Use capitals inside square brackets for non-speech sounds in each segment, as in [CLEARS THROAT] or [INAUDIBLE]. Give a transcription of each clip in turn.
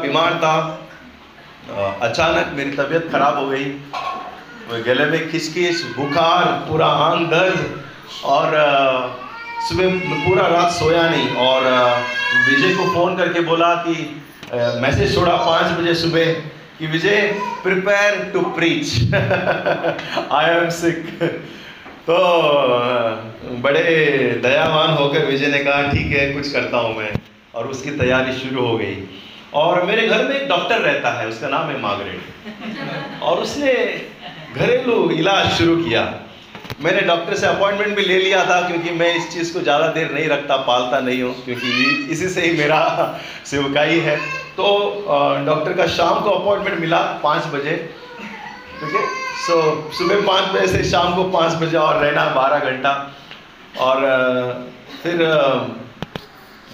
बीमार था अचानक मेरी तबीयत खराब हो गई। गले में खिसखिस बुखार, पूरा आंग दर्द और सुबह पूरा रात सोया नहीं और विजय को फ़ोन करके बोला कि मैसेज छोड़ा पाँच बजे सुबह कि, Vijay, prepare to preach. I am sick तो बड़े दयावान होकर विजय ने कहा, ठीक है, कुछ करता हूँ मैं। और उसकी तैयारी शुरू हो गई। और मेरे घर में एक डॉक्टर रहता है, उसका नाम है मार्गरेट और उसने घरेलू इलाज शुरू किया। मैंने डॉक्टर से अपॉइंटमेंट भी ले लिया था, क्योंकि मैं इस चीज़ को ज़्यादा देर नहीं रखता, पालता नहीं हूँ, क्योंकि इसी से ही मेरा [LAUGHS] सेवकाई है। तो डॉक्टर का शाम को अपॉइंटमेंट मिला पाँच बजे। ठीक है? सो सुबह पाँच बजे से शाम को पाँच बजे और रहना बारह घंटा। और फिर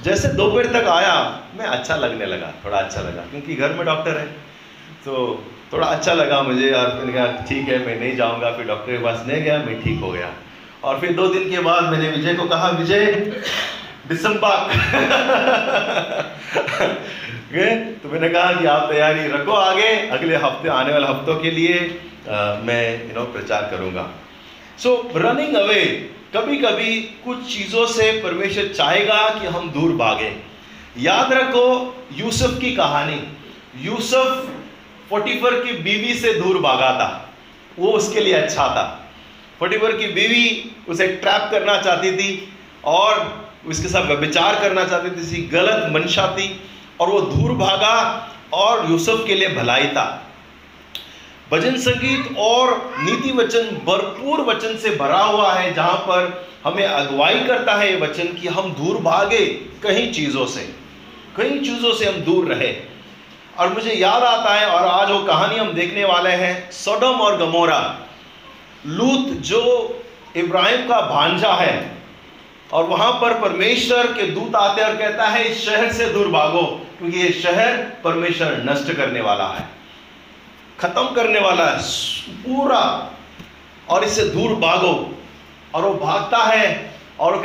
जैसे दोपहर तक आया मैं अच्छा लगने लगा थोड़ा अच्छा लगा क्योंकि घर में डॉक्टर है। तो थोड़ा अच्छा लगा मुझे और मैंने कहा ठीक है मैं नहीं जाऊँगा। फिर डॉक्टर के पास नहीं गया मैं ठीक हो गया। और फिर दो दिन के बाद मैंने विजय को कहा विजय दिसंबर [LAUGHS] गए? तो मैंने कहा कि आप तैयारी रखो आगे अगले हफ़्ते आने वाले हफ्तों के लिए अ, मैं यू नो प्रचार करूँगा। सो रनिंग अवे कभी कभी कुछ चीज़ों से परमेश्वर चाहेगा कि हम दूर भागे। याद रखो यूसुफ की कहानी। यूसुफ फोटीफर की बीवी से दूर भागा था। वो उसके लिए अच्छा था। फोटीफर की बीवी उसे ट्रैप करना चाहती थी और उसके साथ व्यभिचार करना चाहती थी। गलत मंशा थी और वो दूर भागा और यूसुफ के लिए भलाई था। भजन संगीत और नीति वचन भरपूर वचन से भरा हुआ है, जहाँ पर हमें अगुवाई करता है ये वचन कि हम दूर भागे कई चीज़ों से कई चीज़ों से हम दूर रहे। और मुझे याद आता है और आज वो कहानी हम देखने वाले हैं, सोडम और गमोरा। लूत जो इब्राहिम का भांजा है, और वहाँ पर परमेश्वर के दूत आते और कहता है, इस शहर से दूर भागो, क्योंकि ये शहर परमेश्वर नष्ट करने वाला है। खत्म करने वाला है। पूरा। और इससे दूर भागो। और वो भागता है और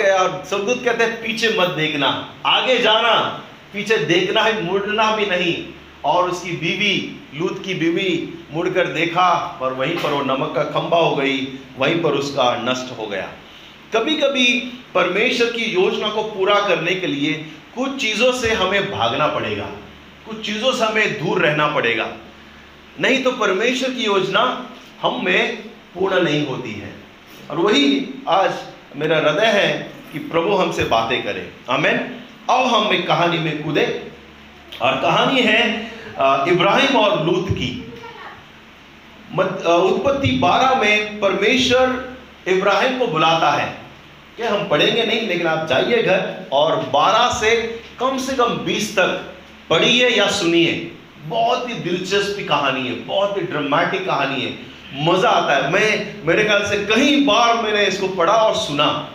स्वर्गदूत कहते हैं, पीछे मत देखना। आगे जाना। पीछे देखना है, मुड़ना भी नहीं। और उसकी बीवी, लूत की बीवी, मुड़कर देखा और वहीं पर वो नमक का खंबा हो गई। वहीं पर उसका नष्ट हो गया। कभी कभी परमेश्वर की योजना को पूरा करने के लिए कुछ चीज़ों से हमें भागना पड़ेगा। कुछ चीज़ों से हमें दूर रहना पड़ेगा। नहीं तो परमेश्वर की योजना हम में पूर्ण नहीं होती है। और वही आज मेरा हृदय है कि प्रभु हमसे बातें करे। आमेन। अब हम एक कहानी में कूदे। और कहानी है इब्राहिम और लूत की। उत्पत्ति 12 में परमेश्वर इब्राहिम को बुलाता है। कि हम पढ़ेंगे? नहीं, लेकिन आप जाइए घर और 12 से कम से कम 20 तक पढ़िए या सुनिए। बहुत ही दिलचस्प कहानी है, बहुत ही ड्रामेटिक कहानी है। मज़ा आता है। मैं, मेरे ख्याल से कई बार मैंने इसको पढ़ा और सुना।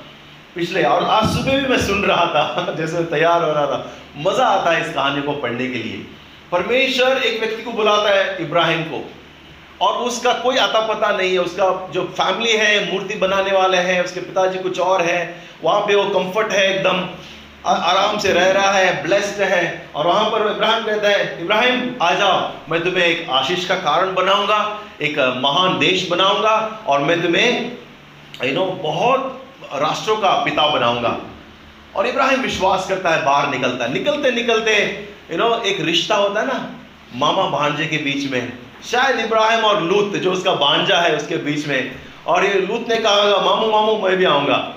पिछले, और आज सुबह भी मैं सुन रहा था, [LAUGHS] जैसे तैयार हो रहा था। मज़ा आता है इस कहानी को पढ़ने के लिए। परमेश्वर एक व्यक्ति को बुलाता है, इब्राहिम को। और उसका कोई आता पता नहीं है। उसका जो फैमिली है, मूर्ति बनाने वाले हैं, उसके पिताजी कुछ और है। वहाँ पे वो कंफर्ट है एकदम। आराम से रह रहा है ब्लेस्ड है, और वहाँ पर इब्राहिम कहता है, इब्राहिम, आ जाओ, मैं तुम्हें एक आशीष का कारण बनाऊँगा, एक महान देश बनाऊँगा, और मैं तुम्हें यू नो बहुत राष्ट्रों का पिता बनाऊँगा। और इब्राहिम विश्वास करता है, बाहर निकलता है। निकलते निकलते यू नो एक रिश्ता होता है ना, मामा भांजे के बीच में। शायद इब्राहिम और लूत, जो उसका भांजा है, उसके बीच में। और ये लूत ने कहा मामू मामू, मैं भी आऊँगा।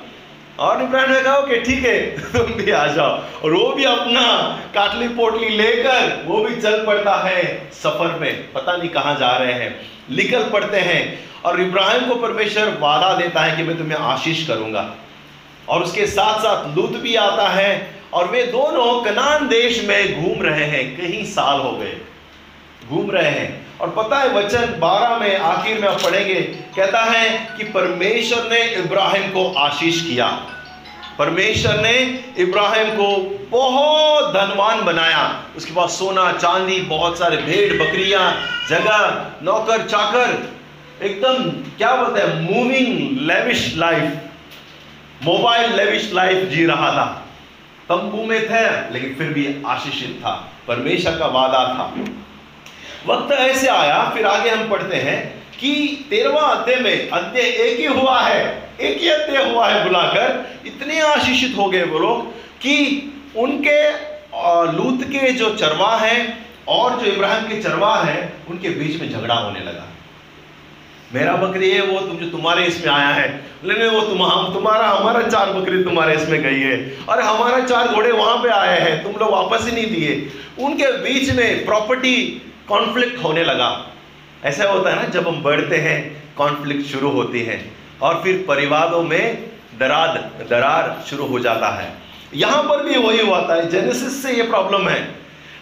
और इब्राहिम ने कहा, ओके, ठीक है, [LAUGHS] तुम भी आ जाओ। और वो भी अपना काटली पोटली लेकर, वो भी चल पड़ता है सफ़र में, पता नहीं कहाँ जा रहे हैं, निकल पड़ते हैं। और इब्राहिम को परमेश्वर वादा देता है कि मैं तुम्हें आशीष करूँगा। और उसके साथ साथ लूत भी आता है, और वे दोनों कनान देश में घूम रहे हैं कई साल हो गए, घूम रहे हैं। और पता है वचन 12 में आखिर में आप पढ़ेंगे, कहता है कि परमेश्वर ने इब्राहिम को आशीष किया। परमेश्वर ने इब्राहिम को बहुत धनवान बनाया। उसके पास सोना, चांदी, बहुत सारे भेड़, बकरियाँ, जगह, नौकर, चाकर, एकदम, क्या बोलते हैं moving lavish life mobile lavish life जी रहा था। तंबू में थे, लेकिन फिर भी आशीषित था। परमेश्वर का वादा था। वक्त ऐसे आया, फिर आगे हम पढ़ते हैं कि तेरवा अध्याय में अध्याय एक ही हुआ है, एक ही अध्याय हुआ है बुलाकर, इतने आशीषित हो गए वो लोग कि उनके लूत के जो चरवा हैं और जो इब्राहिम के चरवा हैं, उनके बीच में झगड़ा होने लगा। मेरा बकरी है, वो तुम जो तुम्हारे इसमें आया है। लेकिन वो तुम, हम, तुम्हारा, हमारा चार बकरी तुम्हारे इसमें गई है। और हमारा चार घोड़े वहाँ पे आए हैं, तुम लोग वापस ही नहीं दिए। उनके बीच में प्रॉपर्टी कॉन्फ्लिक्ट होने लगा। ऐसा होता है ना, जब हम बढ़ते हैं कॉन्फ्लिक्ट शुरू होती है और फिर परिवारों में दरार दरार शुरू हो जाता है। यहाँ पर भी वही हुआ था जेनेसिस से ये प्रॉब्लम है।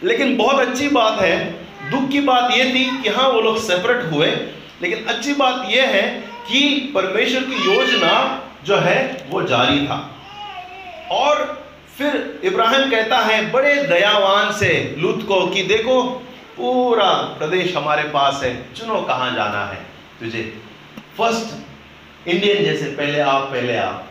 लेकिन बहुत अच्छी बात है, दुख की बात ये थी कि हाँ वो लोग सेपरेट हुए, लेकिन अच्छी बात यह है कि परमेश्वर की योजना जो है, वो जारी था। और फिर इब्राहिम कहता है, बड़े दयावान से लूत को कि देखो पूरा प्रदेश हमारे पास है। चुनो कहाँ जाना है। तुझे फ़र्स्ट इंडियन जैसे पहले आप पहले आप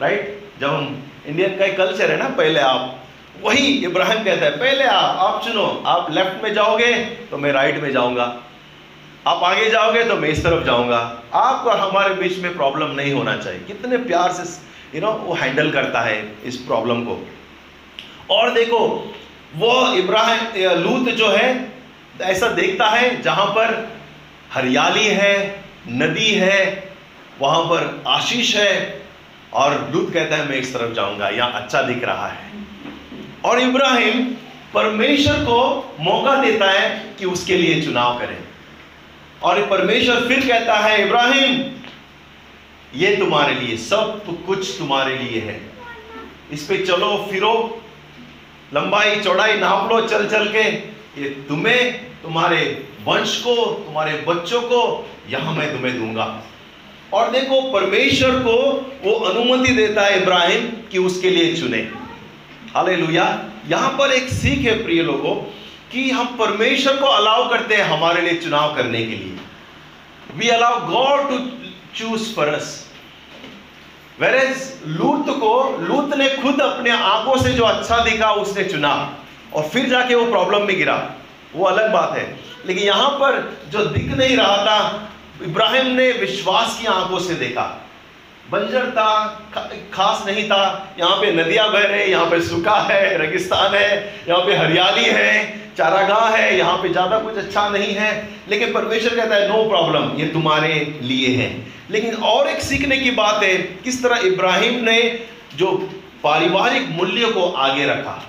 राइट जब हम इंडियन का एक कल्चर है ना, पहले आप, वही इब्राहिम कहता है, पहले आप आप चुनो, आप लेफ़्ट में जाओगे तो मैं राइट में जाऊँगा। आप आगे जाओगे तो मैं इस तरफ़ जाऊँगा। आपको हमारे बीच में प्रॉब्लम नहीं होना चाहिए। कितने प्यार से यू नो वो हैंडल करता है इस प्रॉब्लम को। और देखो, वो इब्राहिम लूत जो है ऐसा देखता है जहाँ पर हरियाली है, नदी है, वहाँ पर आशीष है और लूत कहता है, मैं इस तरफ़ जाऊँगा, यहाँ अच्छा दिख रहा है। और इब्राहिम परमेश्वर को मौका देता है कि उसके लिए चुनाव करें। और परमेश्वर फिर कहता है, इब्राहिम, ये तुम्हारे लिए, सब कुछ तुम्हारे लिए है। इस पे चलो, फिरो, लंबाई, चौड़ाई, नाप लो, चल चल के। ये तुम्हें, तुम्हारे वंश को, तुम्हारे बच्चों को यहाँ मैं तुम्हें दूँगा। और देखो, परमेश्वर को वो अनुमति देता है इब्राहिम कि उसके लिए चुने। हाले यहाँ पर एक सीख है प्रिय लोगों, कि हम परमेश्वर को अलाउ करते हैं हमारे लिए चुनाव करने के लिए। We allow God to choose for us वेरेज लूत को, लूत ने खुद अपने आँखों से जो अच्छा दिखा, उसने चुना। और फिर जाके वो प्रॉब्लम में गिरा। वो अलग बात है। लेकिन यहाँ पर जो दिख नहीं रहा था, इब्राहिम ने विश्वास की आँखों से देखा। बंजर था खास नहीं था। यहाँ पे नदियाँ बह रहे यहाँ पे सूखा है, रेगिस्तान है, यहाँ पे हरियाली है, चारागाह है, यहाँ पे ज़्यादा कुछ अच्छा नहीं है। लेकिन परमेश्वर कहता है नो प्रॉब्लम ये तुम्हारे लिए है। लेकिन और एक सीखने की बात है, किस तरह इब्राहिम ने जो पारिवारिक मूल्य को आगे रखा।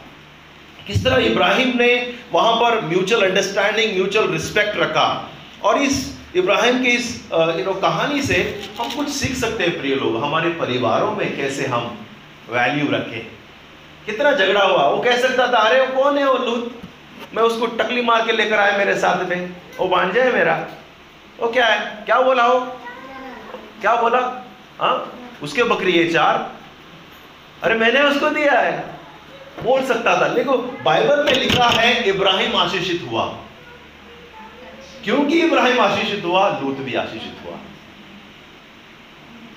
किस तरह इब्राहिम ने वहाँ पर म्यूचुअल अंडरस्टैंडिंग म्यूचुअल रिस्पेक्ट रखा? और इस इब्राहिम की इस यू नो कहानी से हम कुछ सीख सकते हैं, प्रिय लोग। हमारे परिवारों में कैसे हम वैल्यू रखें। कितना झगड़ा हुआ? वो कह सकता था, अरे, वो कौन है वो लूत? मैं उसको टकली मार के लेकर आया मेरे साथ में। वो भांजा है मेरा। वो क्या है? क्या बोला हो क्या बोला? हाँ? उसके बकरी है चार। अरे, मैंने उसको दिया है। बोल सकता था। देखो, बाइबल में लिखा है, इब्राहिम आशीषित हुआ। क्योंकि इब्राहिम आशीषित हुआ, लूत भी आशीषित हुआ।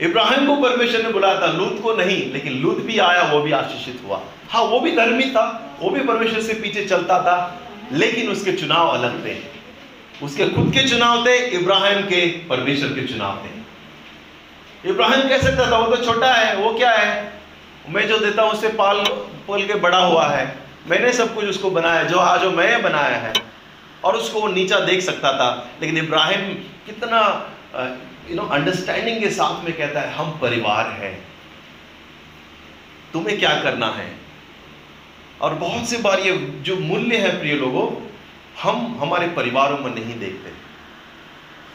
इब्राहिम को परमेश्वर ने बुलाया था, लूत को नहीं, लेकिन लूत भी आया, वो भी आशीषित हुआ। हाँ वो भी धर्मी था, वो भी परमेश्वर से पीछे चलता था, लेकिन उसके चुनाव अलग थे। उसके खुद के चुनाव थे, इब्राहिम के परमेश्वर के चुनाव थे। इब्राहिम कह सकता था, वो तो छोटा है, वो क्या है? मैं जो देता हूँ उसे पाल, पल के बड़ा हुआ है। मैंने सब कुछ उसको बनाया, जो आज जो मैं बनाया है। और उसको वो नीचा देख सकता था। लेकिन इब्राहिम कितना यू नो अंडरस्टैंडिंग के साथ में कहता है, हम परिवार हैं। तुम्हें क्या करना है? और बहुत सी बार ये जो मूल्य है, प्रिय लोगों, हम हमारे परिवारों में नहीं देखते।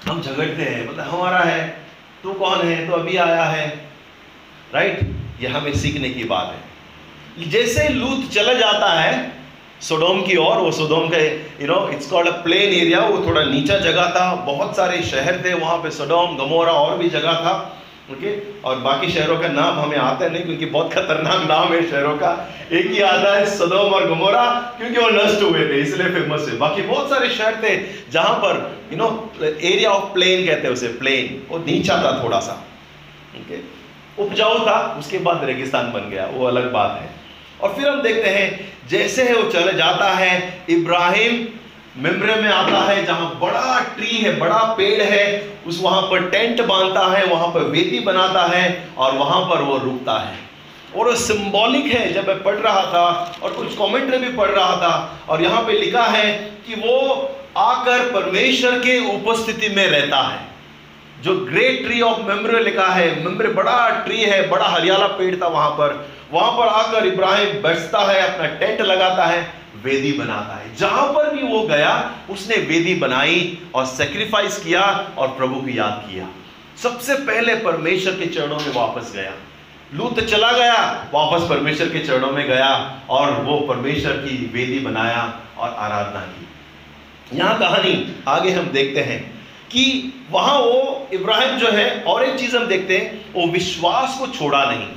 हम झगड़ते हैं मतलब हमारा है, तू कौन है? तो अभी आया है। राइट ये हमें सीखने की बात है। जैसे लूत चला जाता है, सोडोम की ओर, वो सोडोम के you know it's called a plain area वो थोड़ा नीचा जगह था, बहुत सारे शहर थे वहाँ पे, सोडोम, गमोरा और भी जगह था ओके और बाकी शहरों का नाम हमें आता नहीं, क्योंकि बहुत खतरनाक नाम है शहरों का। एक ही आता है सदोम और गमोरा, क्योंकि वो नष्ट हुए थे, इसलिए फ़ेमस है बाकी बहुत सारे शहर थे जहाँ पर you know area of plain कहते हैं उसे प्लेन वो नीचा था थोड़ा सा ओके उपजाऊ था, उसके बाद रेगिस्तान बन गया, वो अलग बात है। और फिर हम देखते हैं, जैसे है वो चले जाता है, इब्राहिम मेमरे में आता है, जहाँ बड़ा ट्री है, बड़ा पेड़ है, उस वहाँ पर टेंट बांधता है, वहाँ पर वेदी बनाता है, और वहाँ पर वो रुकता है। और वो सिंबॉलिक है, जब मैं पढ़ रहा था, और कुछ कमेंट्री भी पढ़ रहा था, और यहाँ पे लिखा है कि वो आकर परमेश्वर के उपस्थिति में रहता है। जो ग्रेट ट्री ऑफ़ मेमोरी लिखा है मेमोरी बड़ा ट्री है, बड़ा हरियाला पेड़ था वहाँ पर। वहाँ पर आकर इब्राहिम बैठता है, अपना टेंट लगाता है, वेदी बनाता है। जहाँ पर भी वो गया, उसने वेदी बनाई और सेक्रीफाइस किया और प्रभु की याद किया। सबसे पहले परमेश्वर के चरणों में वापस गया। लूत चला गया, वापस परमेश्वर के चरणों में गया और वो परमेश्वर की वेदी बनाया और आराधना की। यहाँ कहानी, आगे हम देखते हैं कि वहाँ वो इब्राहिम जो है, और एक चीज़ हम देखते हैं, वो विश्वास को छोड़ा नहीं।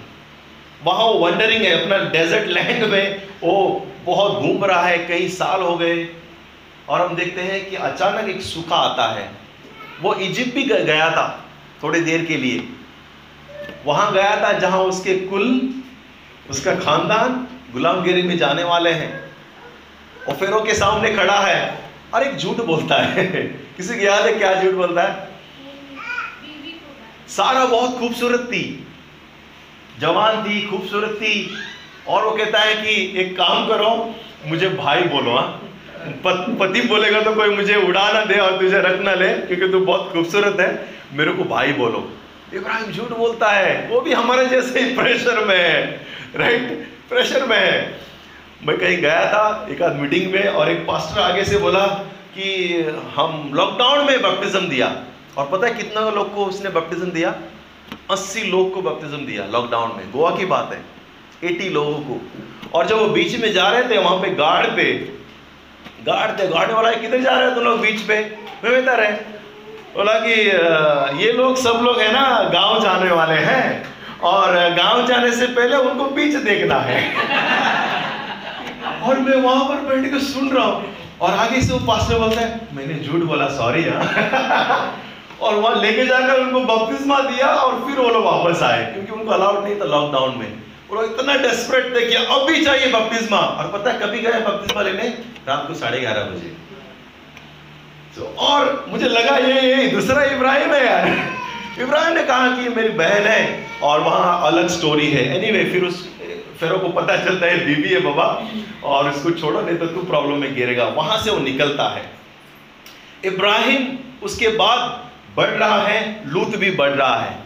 वहाँ वो वंडरिंग है, अपना डेजर्ट लैंड में वो बहुत घूम रहा है, कई साल हो गए। और हम देखते हैं कि अचानक एक सूखा आता है। वो इजिप्ट भी गया था, थोड़ी देर के लिए। वहाँ गया था जहाँ उसके कुल, उसका खानदान गुलामगिरी में जाने वाले हैं। और फिर के सामने खड़ा है और एक झूठ बोलता है। [LAUGHS] किसी की याद है क्या झूठ बोलता है? सारा बहुत खूबसूरत थी। जवान थी, खूबसूरत थी। और वो कहता है कि, एक काम करो, मुझे भाई बोलो हाँ। पति बोलेगा तो कोई मुझे उड़ा ना दे और तुझे रख ना ले, क्योंकि तू बहुत खूबसूरत है। मेरे को भाई बोलो। इब्राहिम झूठ बोलता है। वो भी हमारे जैसे ही प्रेशर में है राइट प्रेशर में है। मैं कहीं गया था, एक आध मीटिंग में, और एक पास्टर आगे से बोला कि, हम लॉकडाउन में बपटिज्म दिया। और पता है कितना लोग को उसने बपटिज्म दिया? 80 लोग को बपटिज्म दिया लॉकडाउन में। गोवा की बात है। 80 लोगों को। और जब वो बीच में जा रहे थे, वहाँ पे गार्ड पे गार्ड थे गार्ड वाला किधर जा रहे हैं तुम लोग बीच पे? मैं बता रहे बोला कि ये लोग सब लोग है ना, गाँव जाने वाले हैं। और गाँव जाने से पहले उनको बीच देखना है। और मैं वहाँ पर बैठ के सुन रहा हूँ। और आगे से वो पास्टर बोलता है, मैंने झूठ बोला सॉरी यार. [LAUGHS] और वहाँ लेके जाकर उनको बपतिस्मा दिया और फिर वो लोग वापस आए क्योंकि उनको अलाउड नहीं था लॉकडाउन में। वो इतना डेस्परेट थे कि अब भी चाहिए बपतिस्मा। और पता है कभी गए बपतिस्मा लेने? रात को साढ़े ग्यारह बजे। तो और मुझे लगा ये ये दूसरा इब्राहिम है यार। [LAUGHS] इब्राहिम ने कहा कि मेरी बहन है और वहाँ अलग स्टोरी है। एनीवे anyway, फिर उस फेरो को पता चलता है बीवी है बाबा। और इसको छोड़ो नहीं तो तू प्रॉब्लम में गिरेगा। वहाँ से वो निकलता है। इब्राहिम उसके बाद बढ़ रहा है लूत भी बढ़ रहा है।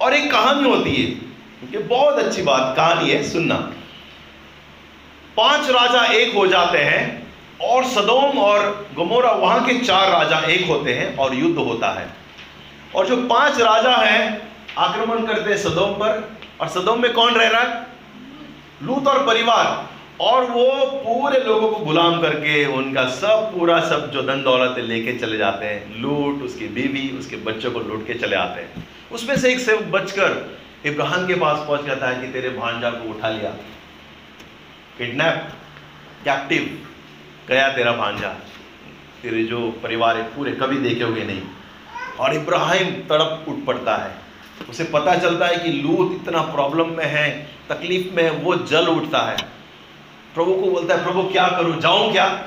और एक कहानी होती है ये बहुत अच्छी बात, कहानी है, सुनना। पाँच राजा एक हो जाते हैं, और सदोम और गमोरा, वहाँ के चार राजा एक होते हैं, और युद्ध होता है। और जो पाँच राजा हैं, आक्रमण करते हैं सदोम पर, और सदोम में कौन रह रहा है? लूत और परिवार। और वो पूरे लोगों को गुलाम करके उनका सब पूरा, सब जो धन दौलत है, लेके चले जाते हैं। लूट, उसकी बीवी, उसके बच्चों को लूट के चले आते हैं। उसमें से एक सेवक बचकर इब्राहिम के पास पहुँच जाता है कि तेरे भांजा को उठा लिया। किडनैप, कैप्टिव, गया तेरा भांजा। तेरे जो परिवार है, पूरे कभी देखे हुए नहीं। और इब्राहिम तड़प उठ पड़ता है। उसे पता चलता है कि लूत इतना प्रॉब्लम में है, तकलीफ़ में वो जल उठता है। प्रभु को बोलता है, प्रभु, क्या करूँ? जाऊँ क्या?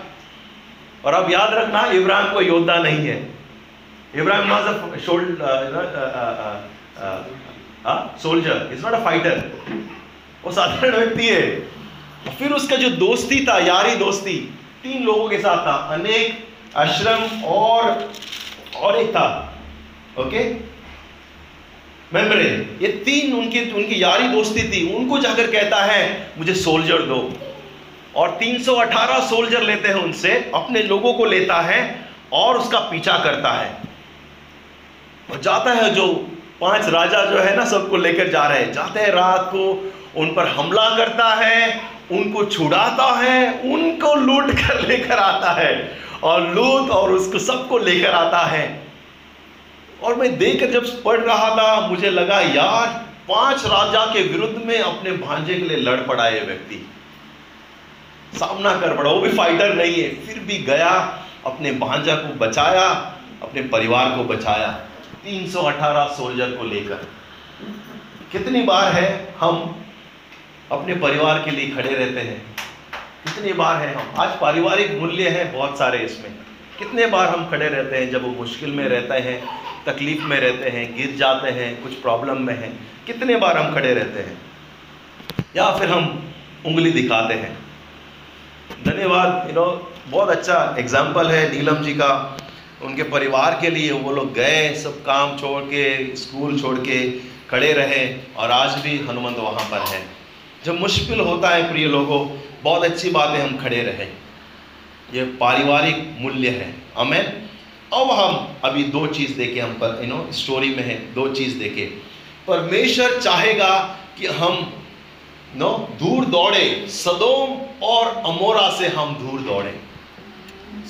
और अब याद रखना, इब्राहिम को योद्धा नहीं है। Ibrahim not a soldier is not a fighter वो साधारण व्यक्ति है। फिर उसका जो दोस्ती था, यारी दोस्ती, तीन लोगों के साथ था। अनेक आश्रम और और एक था। ओके मेमरे ये तीन उनकी उनकी यारी दोस्ती थी। उनको जाकर कहता है, मुझे सोल्जर दो। और 318 सोल्जर लेते हैं उनसे, अपने लोगों को लेता है और उसका पीछा करता है। और जाता है जो पाँच राजा जो है ना सबको लेकर जा रहे हैं। जाते हैं रात को, उन पर हमला करता है, उनको छुड़ाता है, उनको लूट कर लेकर आता है और लूट और उसको सबको लेकर आता है। और मैं देखकर जब पढ़ रहा था, मुझे लगा, यार, पाँच राजा के विरुद्ध में अपने भांजे के लिए लड़ पड़ा ये व्यक्ति। सामना कर पड़ा वो भी फाइटर नहीं है। फिर भी गया, अपने भांजा को बचाया, अपने परिवार को बचाया। 318 सोल्जर को लेकर। कितनी बार है हम अपने परिवार के लिए खड़े रहते हैं? कितनी बार है हम? आज पारिवारिक मूल्य है बहुत सारे इसमें। कितने बार हम खड़े रहते हैं जब वो मुश्किल में रहते हैं, तकलीफ़ में रहते हैं, गिर जाते हैं, कुछ प्रॉब्लम में हैं? कितने बार हम खड़े रहते हैं? या फिर हम उंगली दिखाते हैं? धन्यवाद। यू नो बहुत अच्छा एग्ज़ाम्पल है नीलम जी का। उनके परिवार के लिए वो लोग गए, सब काम छोड़ के स्कूल छोड़ के खड़े रहे और आज भी हनुमंत वहाँ पर है। जब मुश्किल होता है प्रिय लोगों, बहुत अच्छी बात है हम खड़े रहे। ये पारिवारिक मूल्य है। अमेन अब हम अभी दो चीज़ देखे हम पर यू नो स्टोरी में है, दो चीज़ देखे। परमेश्वर चाहेगा कि हम नो, दूर दौड़े। सदोम और अमोरा से हम दूर दौड़े।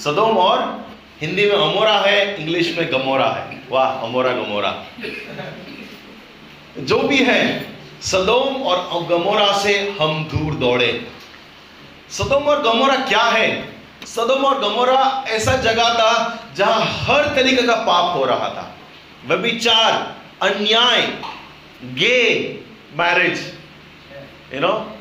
सदोम और हिंदी में अमोरा है, इंग्लिश में गमोरा है। वाह, अमोरा गमोरा। जो भी है, सदोम और गमोरा से हम दूर दौड़े। सदोम और गमोरा क्या है? सदोम और गमोरा ऐसा जगह था जहाँ हर तरीके का पाप हो रहा था। व्यभिचार, अन्याय, gay marriage you know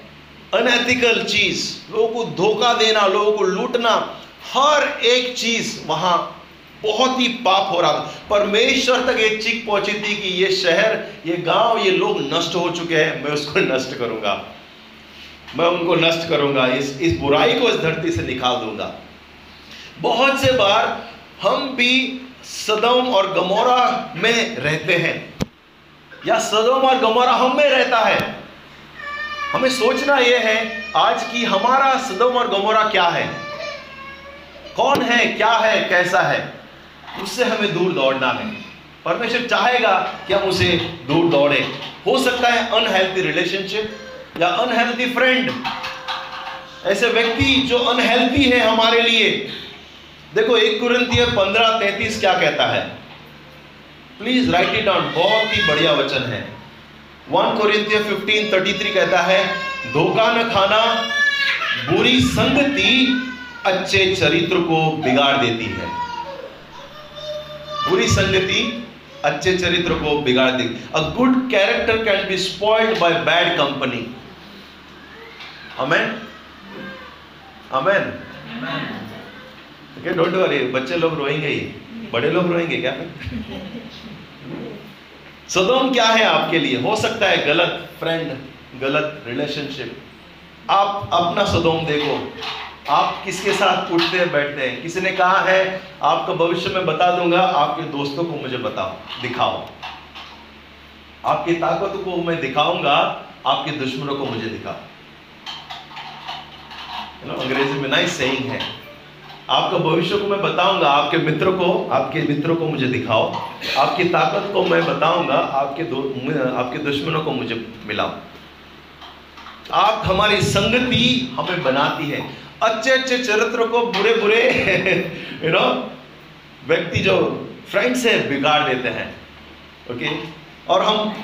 unethical चीज़ लोगों को धोखा देना, लोगों को लूटना, हर एक चीज़ वहाँ बहुत ही पाप हो रहा था। परमेश्वर तक ये चीख पहुँची थी कि ये शहर, ये गाँव, ये लोग नष्ट हो चुके हैं। मैं उसको नष्ट करूँगा। मैं उनको नष्ट करूँगा। इस इस बुराई को इस धरती से निकाल दूँगा। बहुत से बार हम भी सदम और गमोरा में रहते हैं। या सदम और गमोरा हम में रहता है। हमें सोचना यह है, आज की हमारा सदम और गमोरा क्या है? कौन है, क्या है, कैसा है? उससे हमें दूर दौड़ना है। परमेश्वर चाहेगा कि हम उसे दूर दौड़े। हो सकता है अनहेल्थी रिलेशनशिप या अनहेल्थी फ्रेंड ऐसे व्यक्ति जो अनहेल्थी है हमारे लिए। देखो, एक कुरंतियर पंद्रह तैतीस क्या कहता है? प्लीज़ राइट इट डाउन बहुत ही बढ़िया वचन है। वन थर्टी थ्री कहता है, धोखा न खाना, बुरी संगति अच्छे चरित्र को बिगाड़ देती है। बुरी संगति अच्छे चरित्र को बिगाड़ देती a good character can be spoiled by bad company amen amen don't worry बच्चे लोग रोएँगे ही। बड़े लोग रोएँगे क्या? सदोम क्या है आपके लिए? हो सकता है गलत फ्रेंड गलत रिलेशनशिप आप अपना सदोम देखो। आप किसके साथ उठते हैं, बैठते हैं? किसी ने कहा है, आपका भविष्य में बता दूँगा, आपके दोस्तों को मुझे बताओ, दिखाओ। आपकी ताकत को मैं दिखाऊँगा, आपके दुश्मनों को मुझे दिखाओ। अंग्रेज़ी में नाइस सेइंग है। आपका भविष्य को मैं बताऊँगा, आपके मित्र को, आपके मित्रों को मुझे दिखाओ। आपकी ताकत को मैं बताऊँगा, आपके आपके दुश्मनों को मुझे मिलाओ। आप हमारी संगति हमें बनाती है। अच्छे अच्छे चरित्र को बुरे बुरे [LAUGHS] यू नो व्यक्ति जो फ्रेंड्स है बिगाड़ देते हैं ओके और हम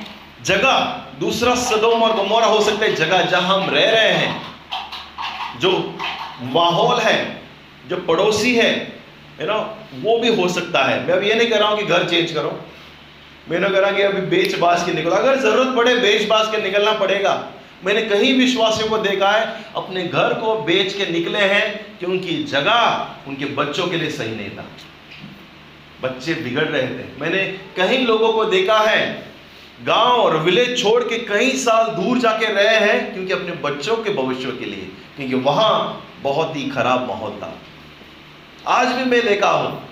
जगह, दूसरा सदोम और गमोरा हो सकता है, जगह जहाँ हम रह रहे हैं, जो माहौल है जो पड़ोसी है यू नो वो भी हो सकता है। मैं अब ये नहीं कह रहा हूँ कि घर चेंज करो। मैंने करा कि अभी बेच बाज के निकलो, अगर ज़रूरत पड़े बेच बाज के निकलना पड़ेगा। मैंने कहीं विश्वासियों को देखा है, अपने घर को बेच के निकले हैं क्योंकि जगह उनके बच्चों के लिए सही नहीं था। बच्चे बिगड़ रहे थे। मैंने कई लोगों को देखा है, गाँव और विलेज छोड़ के कई साल दूर जाके रहे हैं, क्योंकि अपने बच्चों के भविष्य के लिए, क्योंकि वहाँ बहुत ही खराब माहौल था। आज भी मैं देखा हूँ।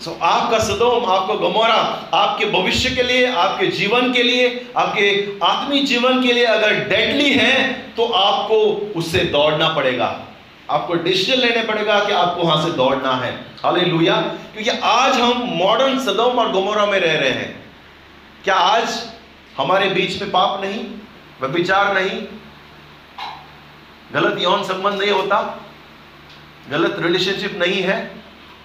सो so, आपका सदोम आपको गमोरा आपके भविष्य के लिए आपके जीवन के लिए आपके आत्मिक जीवन के लिए अगर डेडली है तो आपको उससे दौड़ना पड़ेगा। आपको डिसीज़न लेने पड़ेगा कि आपको वहाँ से दौड़ना है। हाले क्योंकि आज हम मॉडर्न सदोम और गमोरा में रह रहे हैं। क्या आज हमारे बीच में पाप नहीं? व्यभिचार नहीं? गलत यौन संबंध नहीं होता? गलत रिलेशनशिप नहीं है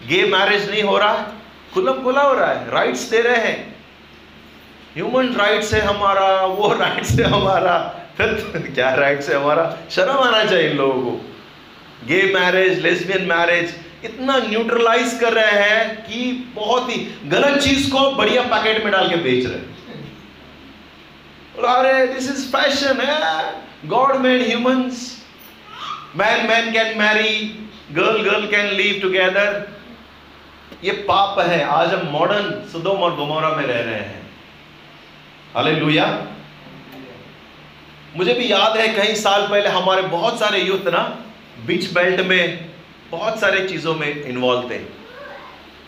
गे मैरिज नहीं हो रहा है खुलम खुला हो रहा है राइट्स दे रहे हैं। ह्यूमन राइट्स है हमारा, वो राइट्स है हमारा, फिर [LAUGHS] क्या राइट्स है हमारा? शर्म आना चाहिए इन लोगों को। गे मैरिज लेस्बियन मैरिज इतना न्यूट्रलाइज कर रहे हैं कि बहुत ही गलत चीज़ को बढ़िया पैकेट में डाल के बेच रहे अरे दिस इज़ फ़ैशन है God made humans man man can marry girl girl can live together ये पाप है। आज हम मॉडर्न सुदोम और गुमोरा में रह रहे हैं। हालेलुया मुझे भी याद है कई साल पहले हमारे बहुत सारे यूथ ना बीच बेल्ट में बहुत सारे चीज़ों में इन्वॉल्व थे।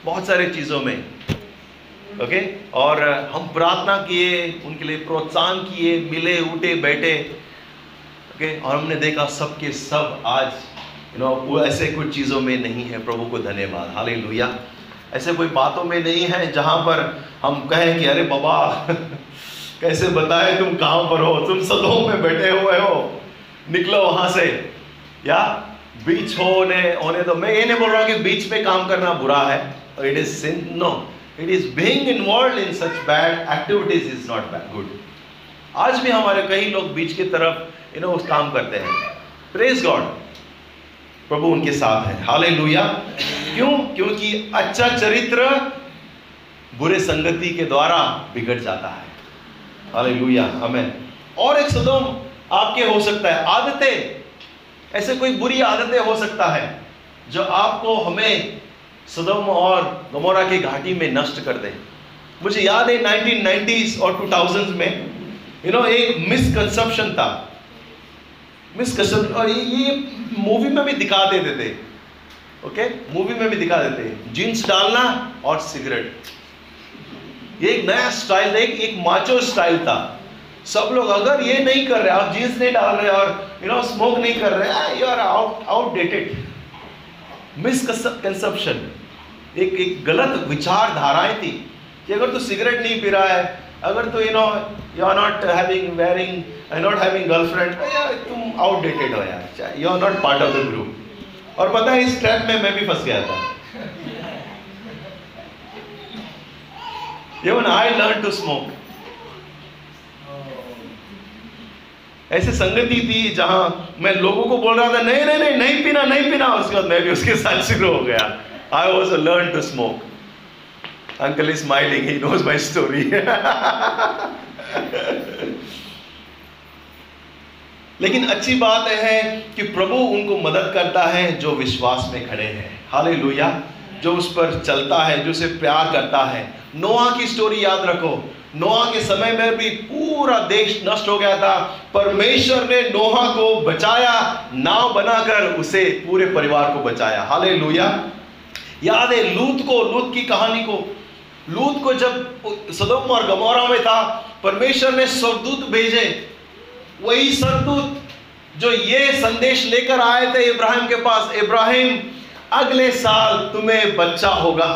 बहुत सारे चीज़ों में। ओके और हम प्रार्थना किए, उनके लिए प्रोत्साहन किए, मिले, उठे, बैठे। ओके और हमने देखा सबके सब आज यू नो वो ऐसे कुछ चीज़ों में नहीं है। प्रभु को धन्यवाद। हाले ऐसे कोई बातों में नहीं है जहाँ पर हम कहें कि, अरे बाबा, [LAUGHS] कैसे बताए तुम कहाँ पर हो? तुम सदों में बैठे हुए हो। निकलो वहाँ से। या, बीच होने होने तो मैं ये नहीं बोल रहा हूँ कि बीच में काम करना बुरा है। It is sin no it is being involve in such bad activities is not bad good आज भी हमारे कई लोग बीच की तरफ़ यू नो उस काम करते हैं। प्रेज गॉड प्रभु उनके साथ है। हाले क्यों? क्योंकि अच्छा चरित्र बुरे संगति के द्वारा बिगड़ जाता है। हाले हमें और एक सदम आपके हो सकता है। आदतें ऐसे कोई बुरी आदतें हो सकता है जो आपको हमें सदम और गमोरा की घाटी में नष्ट कर दे। मुझे याद है 1990s और 2000s में यू you नो know, एक मिसकंसेप्शन था। मिसकंसेप्शन और ये, ये मूवी में भी दिखा देते थे ओके मूवी में भी दिखा देते जींस डालना और सिगरेट ये एक नया स्टाइल था एक एक माचो स्टाइल था. सब लोग अगर ये नहीं कर रहे आप जींस नहीं डाल रहे और यू नो स्मोक नहीं कर रहे you are out outdated misconception एक एक गलत विचारधाराएँ थी कि अगर तू सिगरेट नहीं पी रहा है अगर तू you know you are not having wearing not having girlfriend तुम आउटडेटेड हो यार। You are not part of the group और पता है इस ट्रैप में मैं भी फंस गया था। Even I learn to smoke ऐसे संगति थी जहाँ मैं लोगों को बोल रहा था नहीं नहीं नहीं नहीं पीना नहीं पीना। उसके बाद मैं भी उसके साथ शुरू हो गया। I was learn to smoke uncle is smiling, he knows my story. [LAUGHS] लेकिन अच्छी बात है कि प्रभु उनको मदद करता है जो विश्वास में खड़े हैं। हाले जो उस पर चलता है, जो उसे प्यार करता है। नोआ की स्टोरी याद रखो। नोआ के समय में भी पूरा देश नष्ट हो गया था। परमेश्वर ने नोहा को बचाया, नाव बनाकर उसे पूरे परिवार को बचाया। हाले याद है लूत को, लूत की कहानी को। लूत को जब सदम और गमोरा में था, परमेश्वर ने स्वर्गदूत भेजे। वही सरदूत जो ये संदेश लेकर आए थे इब्राहिम के पास, इब्राहिम, अगले साल तुम्हें बच्चा होगा।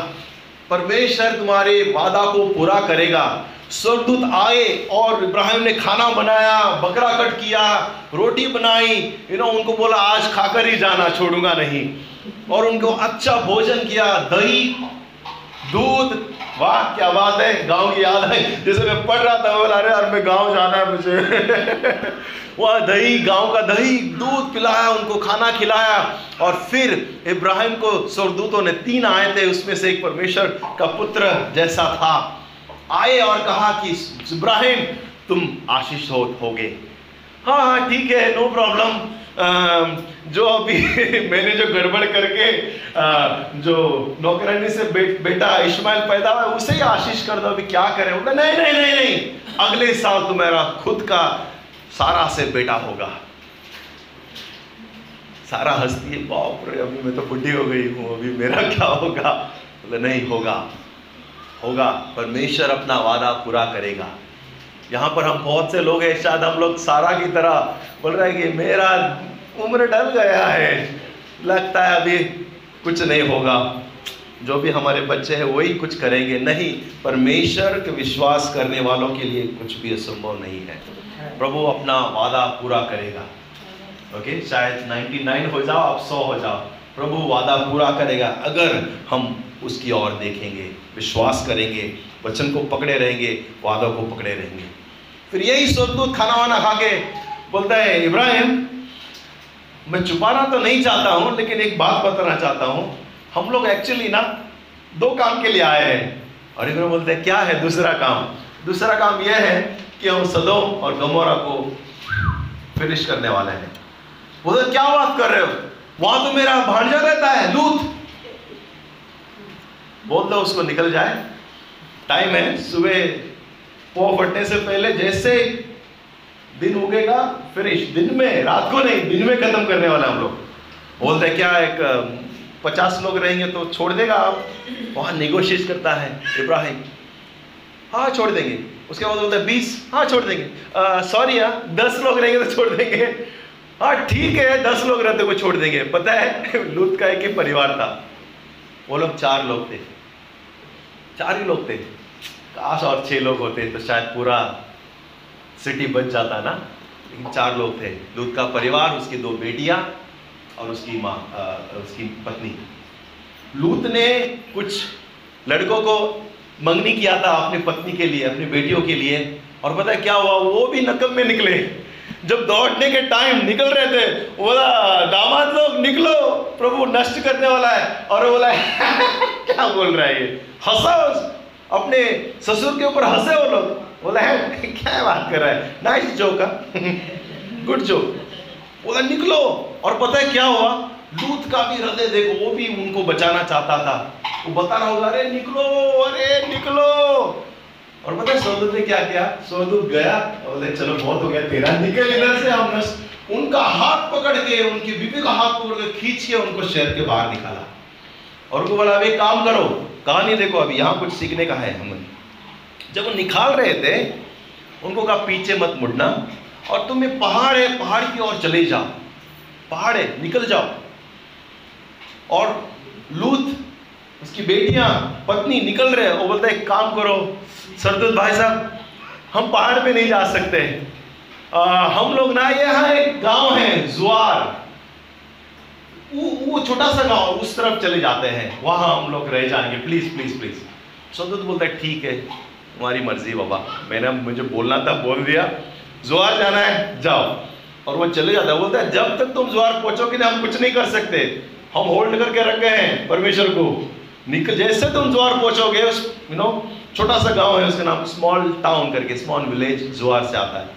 परमेश्वर तुम्हारे वादा को पूरा करेगा। स्वर्गदूत आए और इब्राहिम ने खाना बनाया, बकरा कट किया, रोटी बनाई। यू नो उनको बोला, आज खाकर ही जाना, छोड़ूँगा नहीं। और उनको अच्छा भोजन किया, दही दूध वाह, क्या बात है, गाँव की याद है जैसे मैं पढ़ रहा था बोला, अरे यार, मैं गाँव जाना है मुझे। [LAUGHS] वह दही, गाँव का दही, दूध पिलाया, उनको खाना खिलाया। और फिर इब्राहिम को स्वर्गदूतों ने तीन आए थे उसमें से एक परमेश्वर का पुत्र जैसा था। आए और कहा कि, इब्राहिम, तुम आशीष हो, होगे। हाँ हाँ ठीक है नो प्रॉब्लम जो अभी [LAUGHS] मैंने जो गड़बड़ करके जो नौकरानी से बे, बेटा इस्माइल पैदा हुआ उसे ही आशीष कर दो अभी क्या करें? बोला नहीं नहीं नहीं नहीं अगले साल तो मेरा खुद का सारा से बेटा होगा। सारा हंसती है बाप रे अभी मैं तो बुढ़ी हो गई हूँ अभी मेरा [LAUGHS] क्या होगा? बोले नहीं होगा होगा परमेश्वर अपना वादा पूरा करेगा। यहाँ पर हम बहुत से लोग हैं, शायद हम लोग सारा की तरह बोल रहे हैं कि मेरा उम्र डल गया है। लगता है अभी कुछ नहीं होगा। जो भी हमारे बच्चे हैं, वही कुछ करेंगे। नहीं, परमेश्वर के विश्वास करने वालों के लिए कुछ भी असंभव नहीं है। प्रभु अपना वादा पूरा करेगा। ओके, शायद 99 हो जाओ, आप 100 हो जाओ। प्रभु वादा पूरा करेगा। अगर हम उसकी ओर देखेंगे, विश्वास करेंगे, वचन को पकड़े रहेंगे, वादों को पकड़े रहेंगे। फिर यही स्वर्गदूत खाना वाना खा के बोलता है, इब्राहिम, मैं छुपाना तो नहीं चाहता हूँ, लेकिन एक बात बताना चाहता हूँ। हम लोग एक्चुअली ना दो काम के लिए आए हैं। और इब्राहिम बोलते हैं, क्या है दूसरा काम? दूसरा काम यह है कि हम सदोम और गमोरा को फिनिश करने वाले हैं। बोले क्या बात कर रहे हो? वहाँ तो मेरा भांजा रहता है लूत बोल दो उसको निकल जाए। टाइम है, सुबह पो फटने से पहले जैसे दिन उगेगा फिनिश दिन में, रात को नहीं, दिन में खत्म करने वाला हम लोग। बोलते क्या एक पचास लोग रहेंगे तो छोड़ देगा आप? वहाँ निगोशिएट करता है इब्राहिम। हाँ छोड़ देंगे। उसके बाद बोलते बीस? हाँ छोड़ देंगे। सॉरी यार, दस लोग रहेंगे तो छोड़ देंगे। हाँ ठीक है, दस लोग रहते को छोड़ देंगे। पता है, लूत का एक ही परिवार था। वो लोग चार लोग थे। चार ही लोग थे। काश और छह लोग होते तो शायद पूरा सिटी बच जाता ना। लेकिन चार लोग थे। लूत का परिवार, उसकी दो बेटियाँ और उसकी माँ उसकी पत्नी। लूत ने कुछ लड़कों को मंगनी किया था अपनी पत्नी के लिए, अपनी बेटियों के लिए। और पता है क्या हुआ? वो भी नकम में निकले। जब दौड़ने के टाइम निकल रहे थे बोला, दामाद लोग, निकलो। प्रभु नष्ट करने वाला है। और बोला, [LAUGHS] क्या बोल रहा है ये? हंसा अपने ससुर के ऊपर हंसे वो लोग। बोला, है, क्या बात कर रहा है? नाइस जोक गुड जोक बोला, निकलो। और पता है क्या हुआ? लूत का भी हृदय देखो, वो भी उनको बचाना चाहता था। वो बता रहा होगा, अरे, निकलो अरे, निकलो। और पता है सोदूत ने क्या किया? सोदूत गया बोले, चलो, बहुत हो गया, तेरा निकल इधर से, हम उनका हाथ पकड़ के, उनकी बीबी का हाथ पकड़ के खींच के उनको शहर के बाहर निकाला। और उनको बोला अभी काम करो कहानी देखो अभी यहाँ कुछ सीखने का है हमें। जब वो निकाल रहे थे उनको कहा पीछे मत मुड़ना और तुम्हें पहाड़ है पहाड़ की ओर चले जाओ। पहाड़ है निकल जाओ। और लूत उसकी बेटियाँ पत्नी निकल रहे वो बोलते एक काम करो सरदुल भाई साहब हम पहाड़ पे नहीं जा सकते। आ, हम लोग ना यहाँ एक गाँव है जुआर। वो छोटा सा गाँव उस तरफ़ चले जाते हैं, वहाँ हम लोग रह जाएँगे। प्लीज़ प्लीज़ प्लीज़ सरदुल बोलता है, ठीक है, तुम्हारी मर्ज़ी बाबा। मैंने मुझे बोलना था, बोल दिया जुआर जाना है, जाओ। और वो चले जाता है, बोलता है, जब तक तुम जुआर पहुंचोगे ना, हम कुछ नहीं कर सकते। हम होल्ड करके रखे हैं परमेश्वर को। निकल, जैसे तुम ज्वार पहुंचोगे उस यू नो छोटा सा गाँव है, उसका नाम स्मॉल टाउन करके स्मॉल विलेज ज्वार से आता है।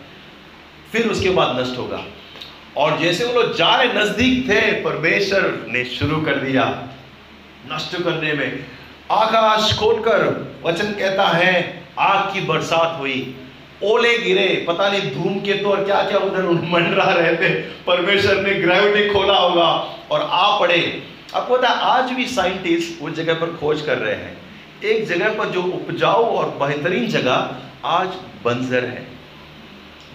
फिर उसके बाद नष्ट होगा। और जैसे वो लोग जा रहे नज़दीक थे, परमेश्वर ने शुरू कर दिया नष्ट करने में। आकाश खोलकर वचन कहता है, आग की बरसात हुई, ओले गिरे, पता नहीं धूम के तो और क्या क्या उधर मंडरा रहे थे। परमेश्वर ने ग्रेविटी खोला होगा और आ पड़े। आपको पता आज भी साइंटिस्ट उस जगह पर खोज कर रहे हैं। एक जगह पर जो उपजाऊ और बेहतरीन जगह आज बंजर है।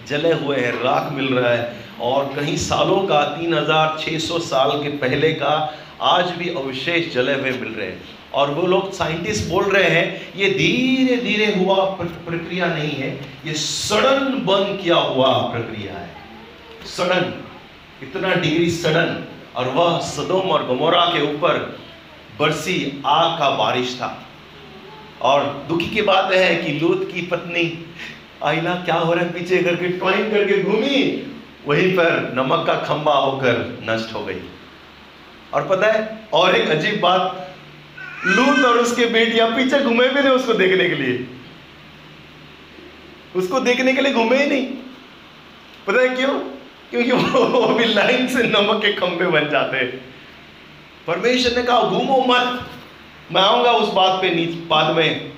जले हुए हैं, राख मिल रहा है। और कहीं सालों का 3600 साल के पहले का आज भी अवशेष जले हुए मिल रहे हैं। और वो लोग साइंटिस्ट बोल रहे हैं, ये धीरे धीरे हुआ प्रक्रिया नहीं है। ये सडन बंद किया हुआ प्रक्रिया है। सडन, इतना डिग्री सडन। और वह सदोम और गमोरा के ऊपर बरसी आग का बारिश था। और दुखी की बात है कि लूत की पत्नी आईला क्या हो रहा है पीछे करके ट्वाइन करके घूमी। वहीं पर नमक का खंबा होकर नष्ट हो गई। और पता है, और एक अजीब बात, लूत और उसके बेटियाँ पीछे घूमे भी नहीं उसको देखने के लिए। उसको देखने के लिए घूमे ही नहीं। पता है क्यों? क्योंकि वो भी लाइन से नमक के खंभे बन जाते परमेश्वर ने कहा, घूमो मत। मैं आऊँगा उस बात पे बाद में।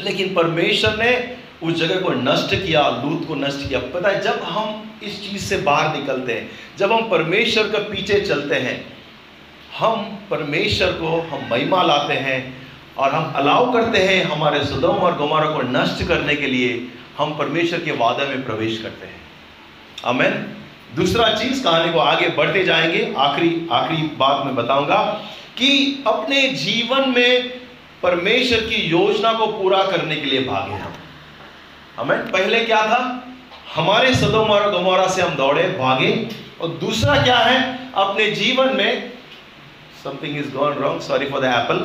लेकिन परमेश्वर ने उस जगह को नष्ट किया, लूत को नष्ट किया। पता है, जब हम इस चीज़ से बाहर निकलते हैं, जब हम परमेश्वर के पीछे चलते हैं, हम परमेश्वर को हम महिमा लाते हैं और हम अलाउ करते हैं हमारे सुदम और गुमारा को नष्ट करने के लिए, हम परमेश्वर के वादे में प्रवेश करते हैं। अमेन दूसरा चीज़, कहानी को आगे बढ़ते जाएँगे। आखिरी आखिरी बात मैं बताऊँगा कि अपने जीवन में परमेश्वर की योजना को पूरा करने के लिए भागे हम। हमें पहले क्या था? हमारे सदोम और गमोरा से हम दौड़े, भागे। और दूसरा क्या है? अपने जीवन में something is gone wrong sorry for the apple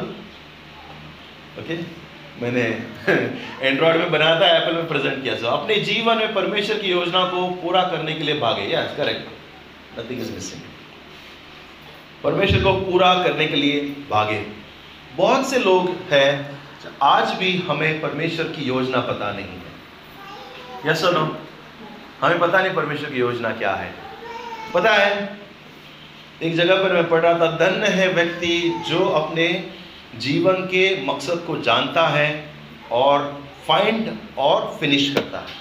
okay मैंने [LAUGHS] एंड्रॉयड में बनाया था एप्पल में प्रेजेंट किया। था अपने जीवन में परमेश्वर की योजना को पूरा करने के लिए भागे। Yes correct nothing is missing परमेश्वर को पूरा करने के लिए भागे। बहुत से लोग हैं, आज भी हमें परमेश्वर की योजना पता नहीं। यस नो हमें पता नहीं परमेश्वर की योजना क्या है। पता है, एक जगह पर मैं पढ़ रहा था, धन्य है व्यक्ति जो अपने जीवन के मकसद को जानता है और फाइंड और फिनिश करता है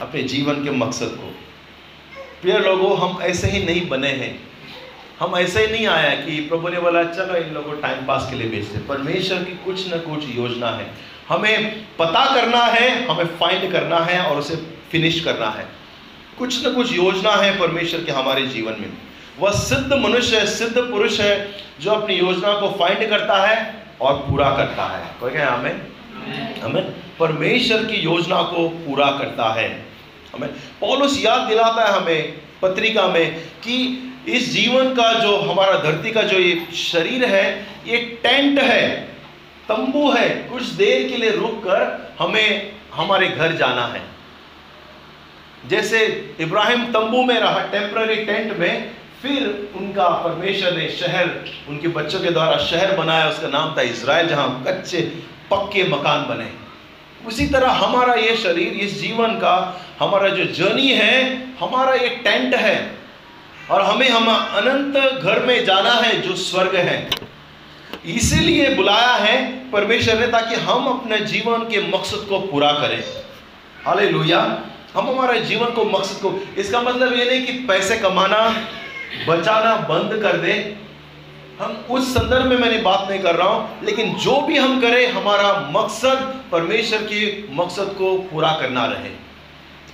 अपने जीवन के मकसद को। प्रिय लोगों, हम ऐसे ही नहीं बने हैं। हम ऐसे ही नहीं आया कि प्रभु ने बोला, चलो इन लोगों टाइम पास के लिए भेजते परमेश्वर की कुछ न कुछ योजना है। हमें पता करना है हमें फाइंड करना है और उसे फिनिश करना है। कुछ न कुछ योजना है परमेश्वर के हमारे जीवन में। वह सिद्ध मनुष्य है सिद्ध पुरुष है जो अपनी योजना को फाइंड करता है और पूरा करता है। कोई कहे हमें हमें परमेश्वर की योजना को पूरा करता है। हमें पौलुस याद दिलाता है हमें पत्रिका में कि इस जीवन का जो हमारा धरती का जो ये शरीर है ये टेंट है। तंबू है। कुछ देर के लिए रुक कर हमें हमारे घर जाना है। जैसे इब्राहिम तंबू में रहा टेम्पररी टेंट में, फिर उनका परमेश्वर ने शहर, उनके बच्चों के द्वारा शहर बनाया। उसका नाम था इसराइल जहाँ कच्चे, पक्के मकान बने। उसी तरह हमारा ये शरीर, इस जीवन का हमारा जो जर्नी है, हमारा ये टेंट है। और हमें हम अनंत घर में जाना है जो स्वर्ग है। इसीलिए बुलाया है परमेश्वर ने ताकि हम अपने जीवन के मकसद को पूरा करें। हाले हम हमारे जीवन को, मकसद को, इसका मतलब ये नहीं कि पैसे कमाना, बचाना, बंद कर दे। हम उस संदर्भ में मैंने बात नहीं कर रहा हूँ, लेकिन जो भी हम करें, हमारा मकसद परमेश्वर की मकसद को पूरा करना रहे।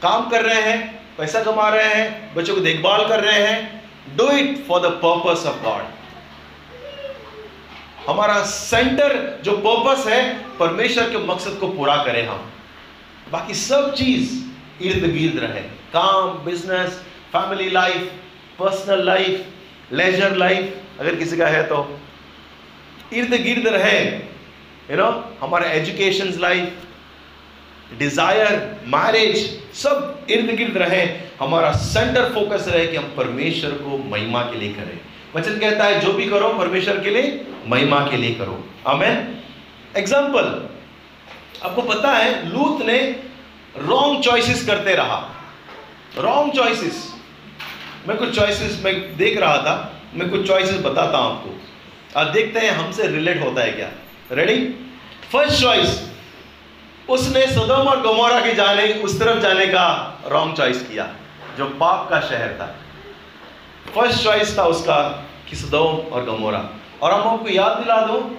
काम कर रहे हैं, पैसा कमा रहे हैं, बच्चों को देखभाल कर रहे हैं। Do it for the purpose of God हमारा सेंटर जो पर्पस है, परमेश्वर के मकसद को पूरा करें हम। बाकी सब चीज़ इर्द गिर्द रहे। काम business family life personal life leisure life अगर किसी का है तो। इर्द गिर्द रहे यू नो हमारे एजुकेशन लाइफ डिज़ायर मैरिज सब इर्द गिर्द रहे। हमारा सेंटर फोकस रहे कि हम परमेश्वर को महिमा के लिए करें। वचन कहता है, जो भी करो, परमेश्वर के लिए महिमा के लिए करो। आमेन एग्ज़ाम्पल आपको पता है, लूत ने रॉन्ग चॉइसेस करते रहा। रॉन्ग चॉइसेस मैं कुछ चॉइसेस मैं देख रहा था, मैं कुछ चॉइसेस बताता हूँ आपको। आज देखते हैं, हमसे रिलेट होता है क्या? रेडी फ़र्स्ट चॉइस उसने सदम और गमोरा के जाने, उस तरफ़ जाने का रॉन्ग चॉइस किया, जो पाप का शहर था। फ़र्स्ट चॉइस था उसका कि सुदम और गमोरा। और हम आपको याद दिला दो,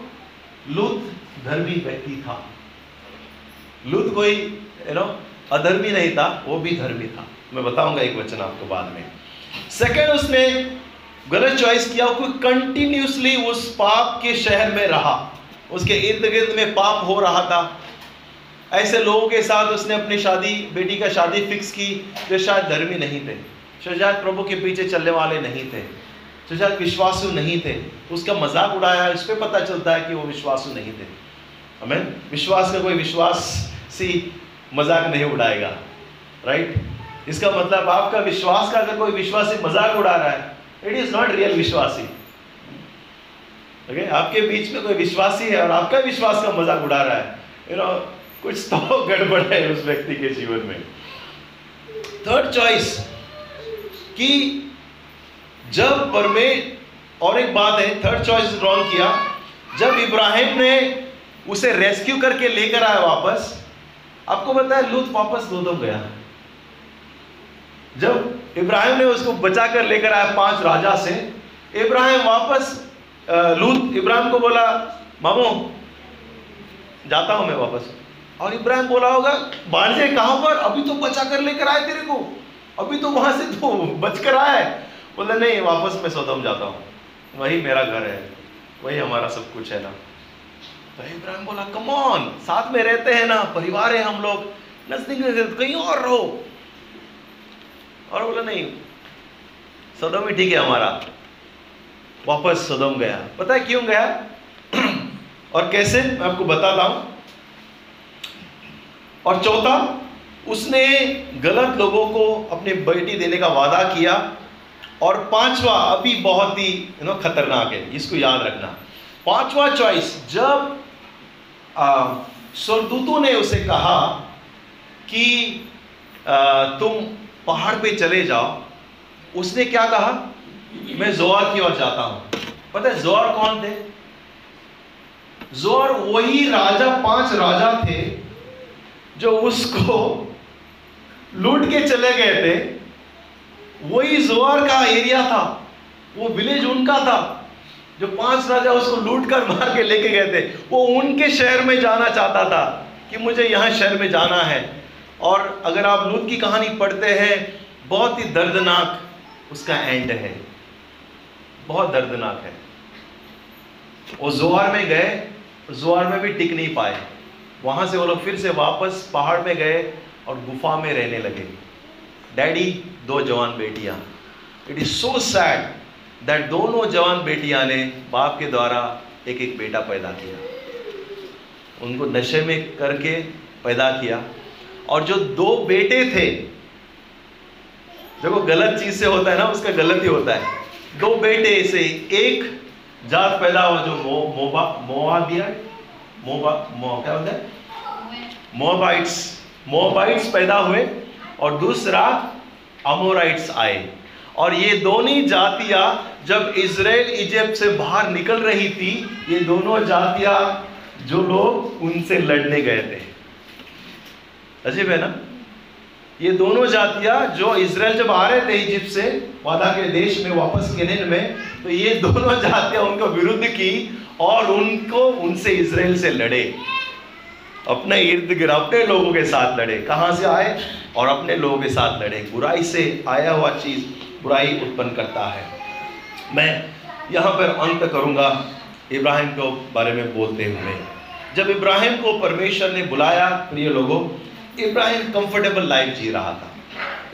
लूत धर्मी व्यक्ति था। लूत कोई यू नो अधर्मी नहीं था, वो भी धर्मी था। मैं बताऊँगा एक वचन आपको बाद में। सेकंड उसने गलत चॉइस किया कोई कंटिन्यूसली उस पाप के शहर में रहा। उसके इर्द गिर्द में पाप हो रहा था। ऐसे लोगों के साथ उसने अपनी शादी, बेटी का शादी फिक्स की, जो शायद धर्मी नहीं थे। शायद प्रभु के पीछे चलने वाले नहीं थे। जो शायद विश्वासु नहीं थे। उसका मज़ाक उड़ाया, इस पर पता चलता है कि वो विश्वासु नहीं थे। हमें विश्वास का कोई विश्वास सी मज़ाक नहीं उड़ाएगा। राइट इसका मतलब आपका विश्वास का अगर कोई विश्वासी मज़ाक उड़ा रहा है इट इज़ नॉट रियल विश्वासी। आपके बीच में कोई विश्वासी है और आपका विश्वास का मज़ाक उड़ा रहा है। यू नो कुछ तो गड़बड़ है उस व्यक्ति के जीवन में। थर्ड चॉइस कि जब परमे और एक बात है थर्ड चॉइस रॉन्ग किया। जब इब्राहिम ने उसे रेस्क्यू करके लेकर आया वापस, आपको पता है, लूत वापस दो गया। जब इब्राहिम ने उसको बचा कर लेकर आया पाँच राजा से, इब्राहिम वापस लूत, इब्राहिम को बोला, मामू, जाता हूँ मैं वापस। और इब्राहिम बोला होगा बारजे कहाँ पर? अभी तो बचा कर लेकर आए तेरे को। अभी तो वहाँ से तो बच कर आए बोले, नहीं, वापस मैं सौदम जाता हूँ। वही मेरा घर है। वही हमारा सब कुछ है ना। तो इब्राहिम बोला कमॉन साथ में रहते हैं ना, परिवार है हम लोग। नज़दीक कहीं और रहो। और बोला, नहीं, सदम ही ठीक है हमारा। वापस सदम गया। पता है क्यों गया? [CLEARS THROAT] और कैसे? मैं आपको बताता हूँ। और चौथा, उसने गलत लोगों को अपनी बेटी देने का वादा किया। और पांचवा अभी बहुत ही यू नो खतरनाक है इसको याद रखना। पांचवा चॉइस जब सरदूतों ने उसे कहा कि आ, तुम पहाड़ पे चले जाओ उसने क्या कहा? मैं ज़ोर की ओर जाता हूँ। पता है ज़ोर कौन थे? ज़ोर वही राजा पाँच राजा थे जो उसको लूट के चले गए थे। वही ज़ोर का एरिया था, वो विलेज उनका था, जो पाँच राजा उसको लूट कर मार के लेके गए थे। वो उनके शहर में जाना चाहता था कि मुझे यहाँ शहर में जाना है। और अगर आप लूत की कहानी पढ़ते हैं, बहुत ही दर्दनाक उसका एंड है। बहुत दर्दनाक है। वो जोहार में गए जोहार में भी टिक नहीं पाए। वहाँ से वो लोग फिर से वापस पहाड़ में गए और गुफा में रहने लगे। डैडी दो जवान बेटियाँ। It is so sad that दोनों जवान बेटियाँ ने बाप के द्वारा एक एक बेटा पैदा किया। उनको नशे में करके पैदा किया। और जो दो बेटे थे देखो गलत चीज़ से होता है ना उसका गलत ही होता है। दो बेटे से एक जात पैदा हुआ जो मो, मोबा मोआबिया मोबा मो क्या होता है? मोबाइट्स मोबाइट्स पैदा हुए। और दूसरा अमोराइट्स आए। और ये दोनों जातियाँ जब इसराइल इजिप्ट से बाहर निकल रही थी, ये दोनों जातियाँ जो लोग, उनसे लड़ने गए थे। अजीब है ना? ये दोनों जातियाँ जो इसराइल जब आ रहे थे इजिप्ट से, वादा के देश में, वापस केनेन में तो ये दोनों [LAUGHS] जातियाँ उनको विरुद्ध की और उनको, उनसे इसराइल से लड़े। अपने इर्द गिर्द अपने लोगों के साथ लड़े। कहाँ से आए? और अपने लोगों के साथ लड़े। बुराई से आया हुआ चीज़ बुराई उत्पन्न करता है। मैं यहाँ पर अंत करूँगा इब्राहिम के बारे में बोलते हुए। जब इब्राहिम को परमेश्वर ने बुलाया, प्रिय लोगों, इब्राहिम कंफर्टेबल लाइफ जी रहा था।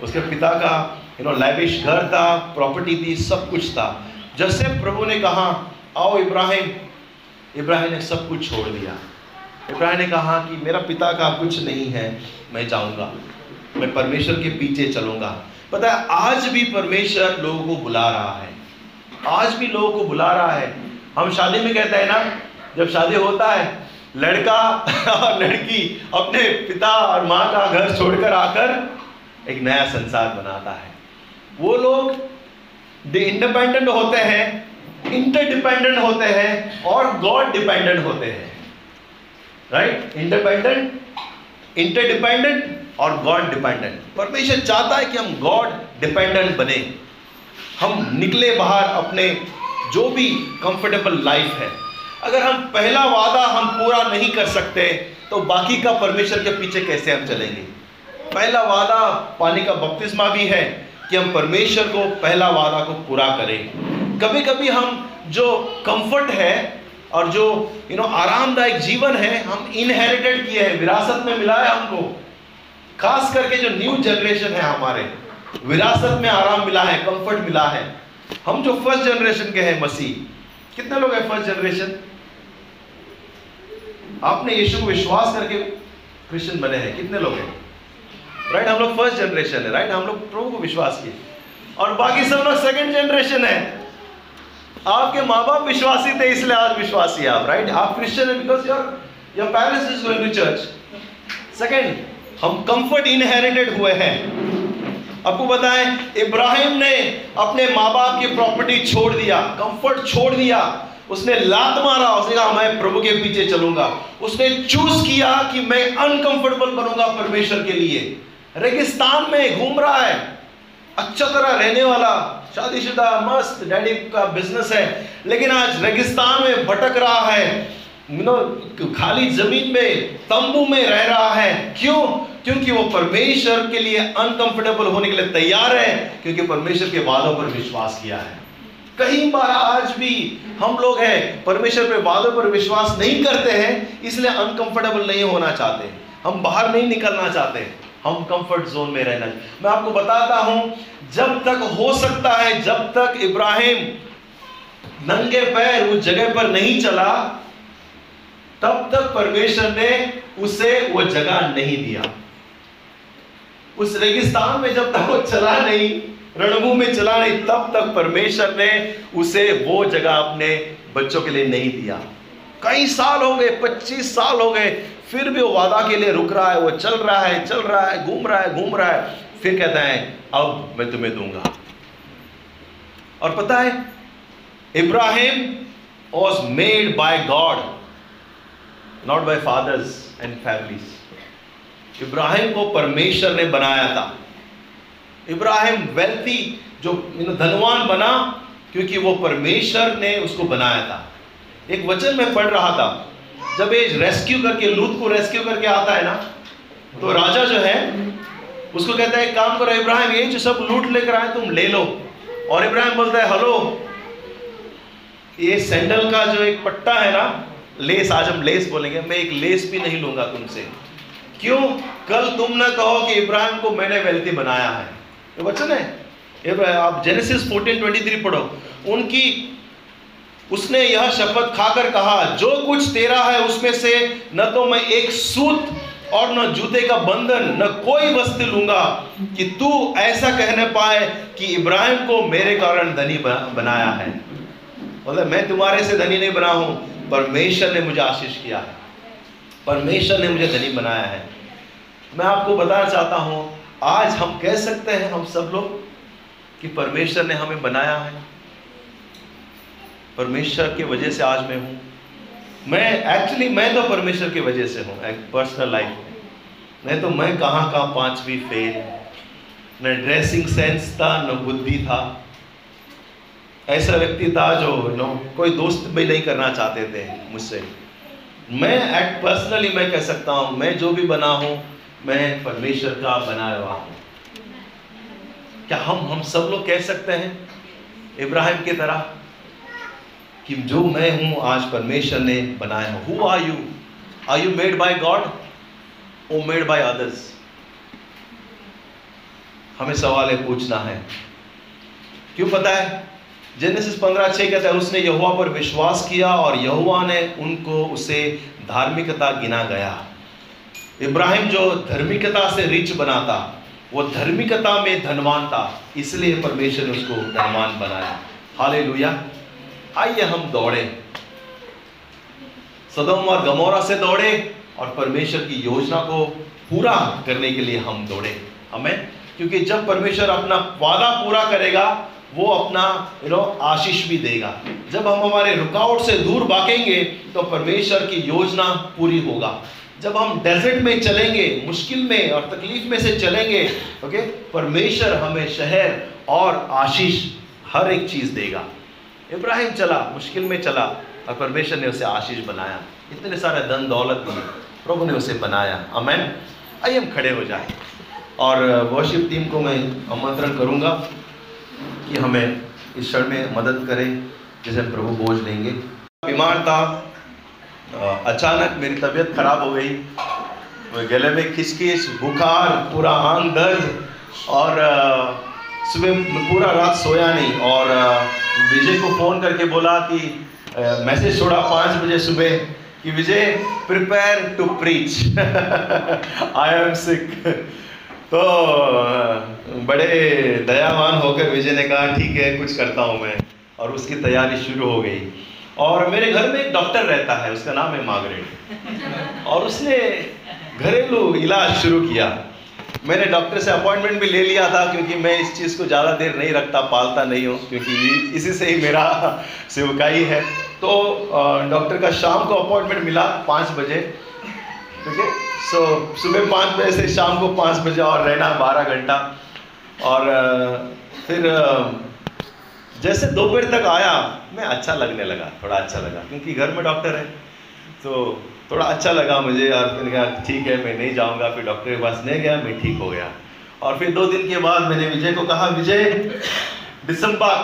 उसके पिता का यू नो लाइविश घर था प्रॉपर्टी थी, सब कुछ था। जैसे प्रभु ने कहा, आओ इब्राहिम इब्राहिम ने सब कुछ छोड़ दिया। इब्राहिम ने कहा कि मेरा पिता का कुछ नहीं है, मैं जाऊँगा। मैं परमेश्वर के पीछे चलूँगा। पता है, आज भी परमेश्वर लोगों को बुला रहा है। आज भी लोगों को बुला रहा है। हम शादी में कहते हैं ना, जब शादी होता है, लड़का [LAUGHS] और लड़की अपने पिता और माँ का घर छोड़कर आकर एक नया संसार बनाता है। वो लोग इंडिपेंडेंट होते हैं इंटरडिपेंडेंट होते हैं और गॉड डिपेंडेंट होते हैं। राइट इंडिपेंडेंट इंटरडिपेंडेंट और गॉड डिपेंडेंट परमेश्वर चाहता है कि हम गॉड डिपेंडेंट बने। हम निकले बाहर अपने जो भी कंफर्टेबल लाइफ है। अगर हम पहला वादा हम पूरा नहीं कर सकते तो बाकी का परमेश्वर के पीछे कैसे हम चलेंगे? पहला वादा पानी का बपतिस्मा भी है कि हम परमेश्वर को पहला वादा को पूरा करें। कभी कभी हम जो कंफर्ट है और जो यू नो आरामदायक जीवन है, हम इनहेरिटेड किए हैं, विरासत में मिला है हमको। खास करके जो न्यू जनरेशन है हमारे, विरासत में आराम मिला है कंफर्ट मिला है। हम जो फ़र्स्ट जनरेशन के हैं, मसीह, कितने लोग हैं फ़र्स्ट जनरेशन आपने यीशु को विश्वास करके क्रिश्चियन बने हैं, कितने लोग हैं? राइट हम लोग फ़र्स्ट जनरेशन है राइट हम लोग प्रभु को विश्वास किए। और बाकी सब लोग सेकंड जनरेशन है। आपके माँ बाप विश्वासी थे, इसलिए आज विश्वासी आप राइट आप Christian because your your parents is going to church second हम कंफर्ट इनहेरिटेड हुए हैं। आपको बताएँ, इब्राहिम ने अपने माँ बाप की प्रॉपर्टी छोड़ दिया कंफर्ट छोड़ दिया। उसने लात मारा, उसने कहा, मैं प्रभु के पीछे चलूँगा। उसने चूज़ किया कि मैं अनकंफर्टेबल बनूँगा परमेश्वर के लिए। रेगिस्तान में घूम रहा है। अच्छा तरह रहने वाला, शादीशुदा, मस्त, डैडी का बिज़नेस है। लेकिन आज रेगिस्तान में भटक रहा है। नो खाली ज़मीन में, तंबू में रह रहा है। क्यों? क्योंकि वो परमेश्वर के लिए अनकंफर्टेबल होने के लिए तैयार है, क्योंकि परमेश्वर के वादों पर विश्वास किया है। कई बार आज भी हम लोग हैं, परमेश्वर पे वादों पर विश्वास नहीं करते हैं, इसलिए अनकंफर्टेबल नहीं होना चाहते हम बाहर नहीं निकलना चाहते हम कंफर्ट जोन में रहना मैं आपको बताता हूँ, जब तक हो सकता है, जब तक इब्राहिम नंगे पैर उस जगह पर नहीं चला, तब तक परमेश्वर ने उसे वो जगह नहीं दिया। उस रेगिस्तान में जब तक वो चला नहीं, रणभूमि में चला नहीं, तब तक परमेश्वर ने उसे वो जगह अपने बच्चों के लिए नहीं दिया। कई साल हो गए, पच्चीस साल हो गए फिर भी वो वादा के लिए रुक रहा है, वो चल रहा है, चल रहा है, घूम रहा है, घूम रहा है। फिर कहता है, अब मैं तुम्हें दूँगा। और पता है, Ibrahim was made by God not by fathers and families Ibrahim को परमेश्वर ने बनाया था। इब्राहिम वेल्थी जो धनवान बना, क्योंकि वो परमेश्वर ने उसको बनाया था। एक वचन में पढ़ रहा था। जब ये रेस्क्यू करके, लूत को रेस्क्यू करके आता है ना तो राजा जो है, उसको कहता है काम करो, इब्राहिम, ये जो सब लूट लेकर आए, तुम ले लो। और इब्राहिम बोलता है, हेलो, ये सैंडल का जो एक पट्टा है ना, लेस, आज हम लेस बोलेंगे, मैं एक लेस भी नहीं लूँगा तुमसे। क्यों? कल तुम ना कहो कि इब्राहिम को मैंने वेल्थी बनाया है। ये वचन है। आप जेनेसिस 14:23 पढ़ो। उनकी उसने यह शपथ खाकर कहा, जो कुछ तेरा है उसमें से न तो मैं एक सूत और न जूते का बंधन, न कोई वस्तु लूँगा कि तू ऐसा कहने पाए कि इब्राहिम को मेरे कारण धनी बनाया है। मतलब मैं तुम्हारे से धनी नहीं बना हूँ, परमेश्वर ने मुझे आशीष किया है। परमेश्वर ने मुझे धनी बनाया है। मैं आपको बताना चाहता हूँ, आज हम कह सकते हैं हम सब लोग कि परमेश्वर ने हमें बनाया है। परमेश्वर की वजह से आज मैं हूँ। मैं एक्चुअली मैं तो परमेश्वर की वजह से हूँ पर्सनल लाइफ में। तो मैं कहाँ कहाँ पांचवी फेल न ड्रेसिंग सेंस था, न बुद्धि था। ऐसा व्यक्ति था जो, नो, कोई दोस्त भी नहीं करना चाहते थे मुझसे। मैं एक्ट पर्सनली मैं कह सकता हूँ, मैं जो भी बना हूँ, मैं परमेश्वर का बनाया हुआ हूँ। क्या हम हम सब लोग कह सकते हैं? इब्राहिम की तरह। कि जो मैं हूँ, आज परमेश्वर ने बनाया who. Are you are you made by God or made by others हमें सवाल है, पूछना है। क्यों पता है? जेनेसिस पंद्रह छह कहता है, उसने यहुआ पर विश्वास किया और यहुआ ने उनको उसे धार्मिकता गिना गया। इब्राहिम जो धार्मिकता से रिच बना था, वो धार्मिकता में धनवान था, इसलिए परमेश्वर ने उसको धनवान बनाया। हाले आइए हम दौड़े। सदम और गमोरा से दौड़े और परमेश्वर की योजना को पूरा करने के लिए हम दौड़े। हमें क्योंकि जब परमेश्वर अपना वादा पूरा करेगा, वो अपना यू नो आशीष भी देगा। जब हम हमारे रुकावट से दूर भागेंगे तो परमेश्वर की योजना पूरी होगा। जब हम डेजर्ट में चलेंगे, मुश्किल में और तकलीफ़ में से चलेंगे ओके परमेश्वर हमें शहर और आशीष हर एक चीज़ देगा। इब्राहिम चला, मुश्किल में चला और परमेश्वर ने उसे आशीष बनाया। इतने सारे धन दौलत दिए, प्रभु ने उसे बनाया। अमेन आइए हम खड़े हो जाए। और वर्शिप टीम को मैं आमंत्रण करूँगा कि हमें इस क्षण में मदद करें, जिसे प्रभु बोझ लेंगे बीमार था अचानक मेरी तबीयत खराब हो गई। गले में खिसखिस, बुखार, पूरा आंग दर्द और सुबह पूरा रात सोया नहीं और विजय को फ़ोन करके बोला कि मैसेज छोड़ा पाँच बजे सुबह कि Vijay, prepare to preach. I am sick तो बड़े दयावान होकर विजय ने कहा, ठीक है, कुछ करता हूँ मैं। और उसकी तैयारी शुरू हो गई। और मेरे घर में एक डॉक्टर रहता है, उसका नाम है मार्गरेट और उसने घरेलू इलाज शुरू किया। मैंने डॉक्टर से अपॉइंटमेंट भी ले लिया था क्योंकि मैं इस चीज़ को ज़्यादा देर नहीं रखता, पालता नहीं हूँ, क्योंकि इसी से ही मेरा [LAUGHS] सेवकाई है तो डॉक्टर का शाम को अपॉइंटमेंट मिला पाँच बजे, ठीक है? सो सुबह पाँच बजे से शाम को पाँच बजे और रहना बारह घंटा। और फिर जैसे दोपहर तक आया, मैं अच्छा लगने लगा, थोड़ा अच्छा लगा, क्योंकि घर में डॉक्टर है तो थोड़ा अच्छा लगा मुझे और फिर कहा ठीक है मैं नहीं जाऊँगा फिर डॉक्टर के पास नहीं गया मैं ठीक हो गया। और फिर दो दिन के बाद मैंने विजय को कहा विजय दिसंबर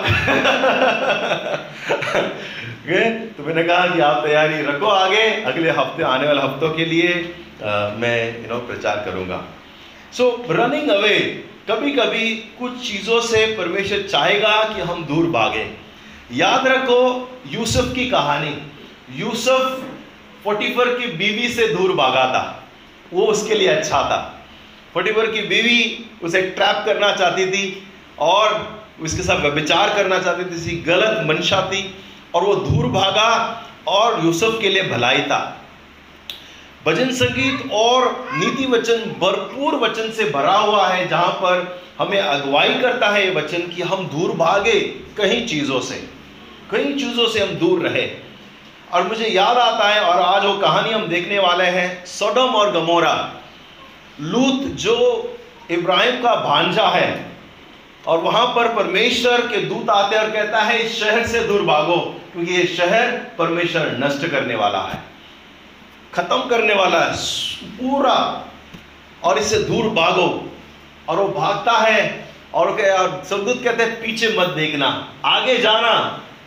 [LAUGHS] तो मैंने कहा कि आप तैयारी रखो आगे अगले हफ़्ते आने वाले हफ्तों के लिए आ, मैं यू नो प्रचार करूँगा। सो रनिंग अवे कभी कभी कुछ चीज़ों से परमेश्वर चाहेगा कि हम दूर भागे। याद रखो यूसुफ की कहानी। यूसुफ फोटीफर की बीवी से दूर भागा था। वो उसके लिए अच्छा था। फोटीफर की बीवी उसे ट्रैप करना चाहती थी और उसके साथ विचार करना चाहती थी इसी गलत मंशा थी और वो दूर भागा और यूसुफ के लिए भलाई था। भजन संगीत और नीति वचन भरपूर वचन से भरा हुआ है, जहाँ पर हमें अगुवाई करता है ये वचन कि हम दूर भागे कई चीज़ों से कई चीज़ों से हम दूर रहे। और मुझे याद आता है और आज वो कहानी हम देखने वाले हैं, सोडम और गमोरा। लूत जो इब्राहिम का भांजा है, और वहाँ पर परमेश्वर के दूत आते और कहता है, इस शहर से दूर भागो, क्योंकि ये शहर परमेश्वर नष्ट करने वाला है, खत्म करने वाला है, पूरा, और इससे दूर भागो। और वो भागता है, और सबदूत कहते हैं, पीछे मत देखना, आगे जाना,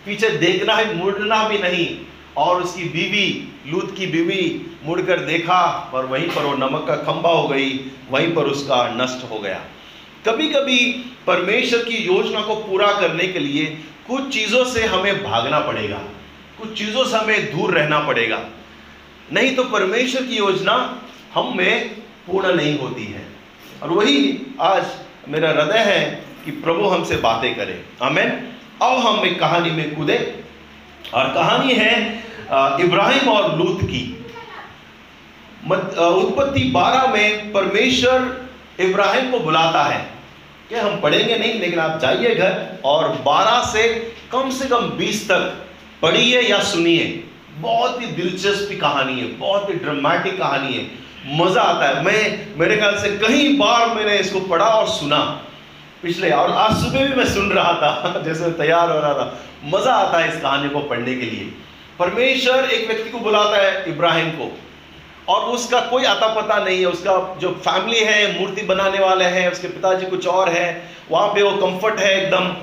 पीछे देखना है, मुड़ना भी नहीं। और उसकी बीवी, लूत की बीवी मुड़कर देखा और वहीं पर वो नमक का खंबा हो गई, वहीं पर उसका नष्ट हो गया। कभी कभी परमेश्वर की योजना को पूरा करने के लिए कुछ चीज़ों से हमें भागना पड़ेगा, कुछ चीज़ों से हमें दूर रहना पड़ेगा। नहीं तो परमेश्वर की योजना हम में पूर्ण नहीं होती है। और वही आज मेरा हृदय है कि प्रभु हमसे बातें करे। हमें अब हम एक कहानी में कूदे। और कहानी है इब्राहिम और लूत की। उत्पत्ति 12 में परमेश्वर इब्राहिम को बुलाता है। कि हम पढ़ेंगे? नहीं, लेकिन आप जाइए घर और 12 से कम से कम 20 तक पढ़िए या सुनिए। बहुत ही दिलचस्प कहानी है, बहुत ही ड्रामेटिक कहानी है। मज़ा आता है। मैं, मेरे ख्याल से कई बार मैंने इसको पढ़ा और सुना। पिछले और आज सुबह भी मैं सुन रहा था, [LAUGHS] जैसे तैयार हो रहा था। मज़ा आता है इस कहानी को पढ़ने के लिए। परमेश्वर एक व्यक्ति को बुलाता है इब्राहिम को। और उसका कोई आता पता नहीं है, उसका जो फैमिली है, मूर्ति बनाने वाले हैं, उसके पिताजी कुछ और है, वहाँ पे वो कंफर्ट है एकदम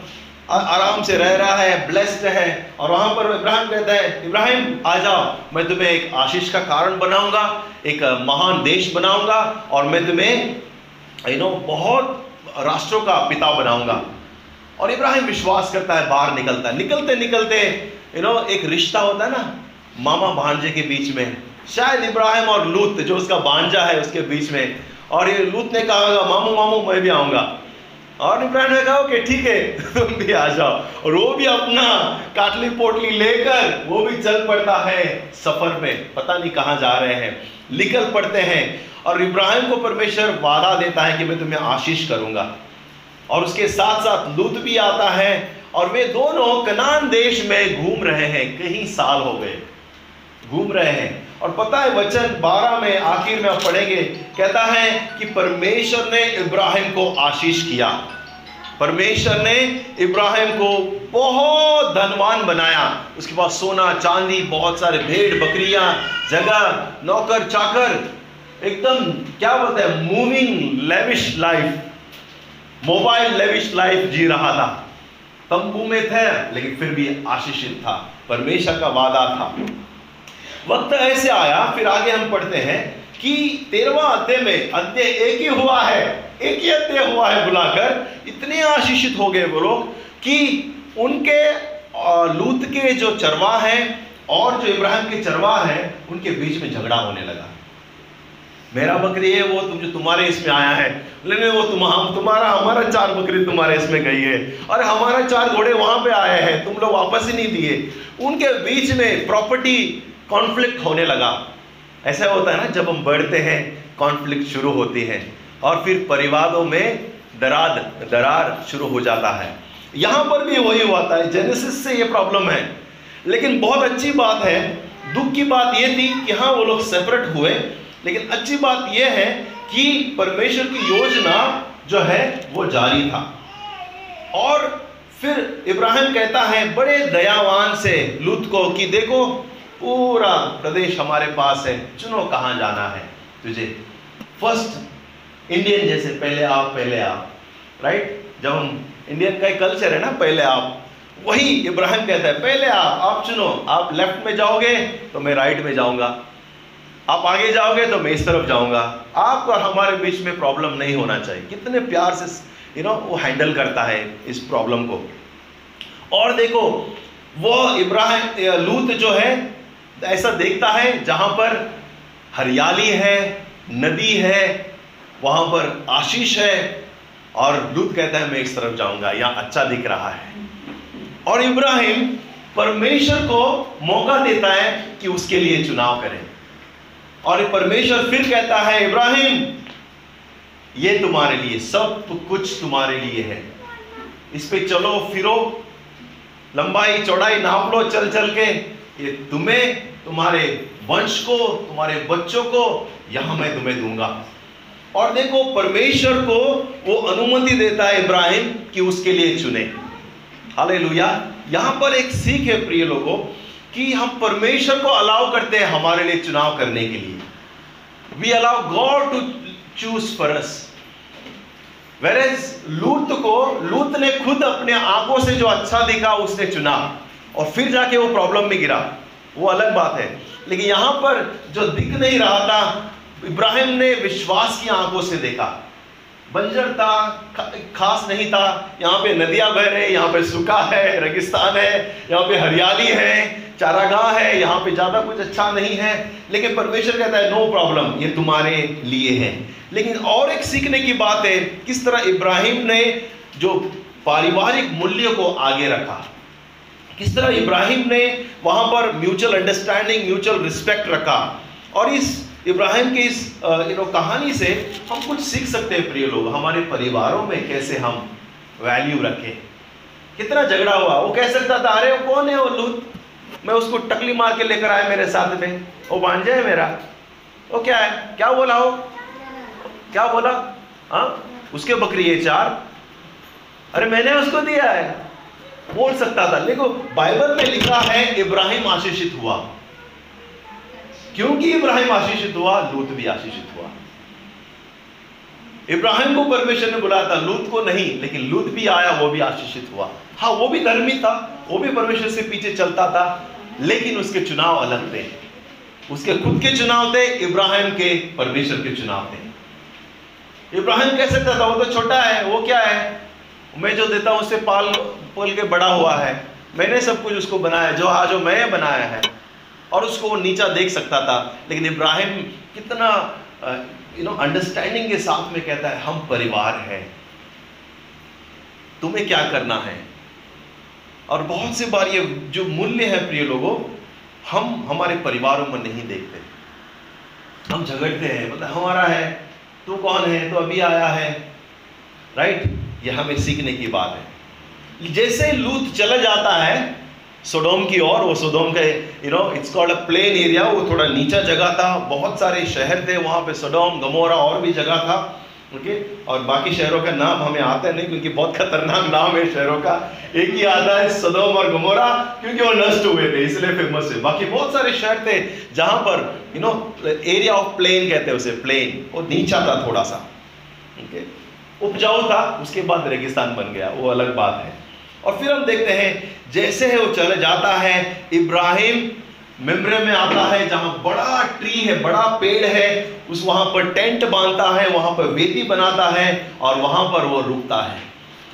आराम से रह रहा है, ब्लेस्ड है। और वहाँ पर इब्राहिम कहता है, इब्राहिम, आ जाओ, मैं तुम्हें एक आशीष का कारण बनाऊँगा, एक महान देश बनाऊँगा, और मैं तुम्हें यू नो बहुत राष्ट्रों का पिता बनाऊँगा। और इब्राहिम विश्वास करता है, बाहर निकलता है। निकलते निकलते यू नो एक रिश्ता होता है ना, मामा भांजे के बीच में। शायद इब्राहिम और लूत, जो उसका भांजा है, उसके बीच में। और ये लूत ने कहा मामू मामू, मैं भी आऊँगा। और इब्राहिम ने कहा कि ठीक है, तुम भी आ जाओ। और वो भी अपना काटली पोटली लेकर, वो भी चल पड़ता है सफ़र में। पता नहीं कहाँ जा रहे हैं। निकल पड़ते हैं। और इब्राहिम को परमेश्वर वादा देता है कि मैं तुम्हें आशीष करूँगा। और उसके साथ साथ लूत भी आता है। और वे दोनों कनान देश में घूम रहे हैं। कई साल हो गए। घूम रहे हैं। और पता है वचन 12 में आखिर में आप पढ़ेंगे, कहता है कि परमेश्वर ने इब्राहिम को आशीष किया। परमेश्वर ने इब्राहिम को बहुत धनवान बनाया। उसके पास सोना, चांदी, बहुत सारे भेड़, बकरियाँ, जगह, नौकर, चाकर, एकदम, क्या बोलते हैं moving lavish life mobile lavish life जी रहा था। तंबू में थे, लेकिन फिर भी आशीषित था। परमेश्वर का वादा था। वक्त ऐसे आया, फिर आगे हम पढ़ते हैं कि तेरवा अध्याय में अध्याय एक ही हुआ है, एक ही अध्याय हुआ है बुलाकर, इतने आशीषित हो गए वो लोग कि उनके लूत के जो चरवा हैं और जो इब्राहिम के चरवा हैं, उनके बीच में झगड़ा होने लगा। मेरा बकरी है, वो तुम जो तुम्हारे इसमें आया है। लेकिन वो तुम, हम, तुम्हारा, हमारा चार बकरी तुम्हारे इसमें गई है। और हमारा चार घोड़े वहाँ पे आए हैं, तुम लोग वापस ही नहीं दिए। उनके बीच में प्रॉपर्टी कॉन्फ्लिक्ट होने लगा। ऐसा होता है ना, जब हम बढ़ते हैं कॉन्फ्लिक्ट शुरू होती है और फिर परिवारों में दरार दरार शुरू हो जाता है। यहाँ पर भी वही हुआ था जेनेसिस से ये प्रॉब्लम है। लेकिन बहुत अच्छी बात है, दुख की बात यह थी कि हाँ वो लोग सेपरेट हुए, लेकिन अच्छी बात यह है कि परमेश्वर की योजना जो है, वो जारी था। और फिर इब्राहिम कहता है, बड़े दयावान से लूत को कि देखो पूरा प्रदेश हमारे पास है। चुनो कहाँ जाना है। तुझे फ़र्स्ट इंडियन जैसे पहले आप पहले आप राइट जब हम इंडियन का एक कल्चर है ना, पहले आप, वही इब्राहिम कहता है, पहले आप आप चुनो। आप लेफ़्ट में जाओगे तो मैं राइट में जाऊँगा। आप आगे जाओगे तो मैं इस तरफ़ जाऊँगा। आपको हमारे बीच में प्रॉब्लम नहीं होना चाहिए। कितने प्यार से यू नो वो हैंडल करता है इस प्रॉब्लम को। और देखो, वो इब्राहिम लूत जो है ऐसा देखता है जहाँ पर हरियाली है, नदी है, वहाँ पर आशीष है और लूत कहता है, मैं इस तरफ़ जाऊँगा, यहाँ अच्छा दिख रहा है। और इब्राहिम परमेश्वर को मौका देता है कि उसके लिए चुनाव करें। और परमेश्वर फिर कहता है, इब्राहिम, ये तुम्हारे लिए, सब कुछ तुम्हारे लिए है। इस पे चलो, फिरो, लंबाई, चौड़ाई नाप लो, चल चल के। ये तुम्हें, तुम्हारे वंश को, तुम्हारे बच्चों को यहाँ मैं तुम्हें दूँगा। और देखो, परमेश्वर को वो अनुमति देता है इब्राहिम कि उसके लिए चुने। हाले लुया यहाँ पर एक सीख है प्रिय लोगों, कि हम परमेश्वर को अलाउ करते हैं हमारे लिए चुनाव करने के लिए। We allow God to choose for us वेरेज लूत को, लूत ने खुद अपने आँखों से जो अच्छा दिखा, उसने चुना। और फिर जाके वो प्रॉब्लम में गिरा। वो अलग बात है। लेकिन यहाँ पर जो दिख नहीं रहा था, इब्राहिम ने विश्वास की आँखों से देखा। बंजर था खास नहीं था। यहाँ पे नदियाँ बह रहे यहाँ पे सूखा है, रेगिस्तान है, यहाँ पे हरियाली है, चारागाह है, यहाँ पे ज़्यादा कुछ अच्छा नहीं है। लेकिन परमेश्वर कहता है नो प्रॉब्लम ये तुम्हारे लिए है। लेकिन और एक सीखने की बात है, किस तरह इब्राहिम ने जो पारिवारिक मूल्य को आगे रखा। किस तरह इब्राहिम ने वहाँ पर म्यूचुअल अंडरस्टैंडिंग म्यूचुअल रिस्पेक्ट रखा? और इस इब्राहिम की इस यू नो कहानी से हम कुछ सीख सकते हैं, प्रिय लोग। हमारे परिवारों में कैसे हम वैल्यू रखें। कितना झगड़ा हुआ? वो कह सकता था, अरे, वो कौन है वो लूत? मैं उसको टकली मार के लेकर आया मेरे साथ में। वो भांजा है मेरा। वो क्या है? क्या बोला वो? क्या बोला? हाँ? उसके बकरी है चार। अरे, मैंने उसको दिया है। बोल सकता था। देखो, बाइबल में लिखा है, इब्राहिम आशीषित हुआ। क्योंकि इब्राहिम आशीषित हुआ, लूत भी आशीषित हुआ। इब्राहिम को परमेश्वर ने बुलाया था, लूत को नहीं, लेकिन लूत भी आया, वो भी आशीषित हुआ। हाँ वो भी धर्मी था, वो भी परमेश्वर से पीछे चलता था, लेकिन उसके चुनाव अलग थे। उसके खुद के चुनाव थे, इब्राहिम के परमेश्वर के चुनाव थे। इब्राहिम कह सकता था, वो तो छोटा है, वो क्या है? मैं जो देता हूँ, उससे पाल, पल के बड़ा हुआ है। मैंने सब कुछ उसको बनाया, जो आज जो मैं बनाया है। और उसको वो नीचा देख सकता था। लेकिन इब्राहिम कितना यू नो अंडरस्टैंडिंग के साथ में कहता है, हम परिवार हैं। तुम्हें क्या करना है? और बहुत सी बार ये जो मूल्य है, प्रिय लोगों, हम हमारे परिवारों में नहीं देखते। हम झगड़ते हैं मतलब हमारा है, तू कौन है? तो अभी आया है। राइट ये हमें सीखने की बात है। जैसे लूत चला जाता है, सोडोम की ओर, वो सोडोम के you know it's called a plain area वो थोड़ा नीचा जगह था, बहुत सारे शहर थे वहाँ पे, सोडोम, गमोरा और भी जगह था ओके और बाकी शहरों का नाम हमें आता नहीं, क्योंकि बहुत खतरनाक नाम है शहरों का। एक ही आता है सदोम और गमोरा, क्योंकि वो नष्ट हुए थे, इसलिए फ़ेमस है बाकी बहुत सारे शहर थे जहाँ पर you know area of plain कहते हैं उसे प्लेन वो नीचा था थोड़ा सा ओके उपजाऊ था, उसके बाद रेगिस्तान बन गया, वो अलग बात है। और फिर हम देखते हैं, जैसे है वो चले जाता है, इब्राहिम मेमरे में आता है, जहाँ बड़ा ट्री है, बड़ा पेड़ है, उस वहाँ पर टेंट बांधता है, वहाँ पर वेदी बनाता है, और वहाँ पर वो रुकता है।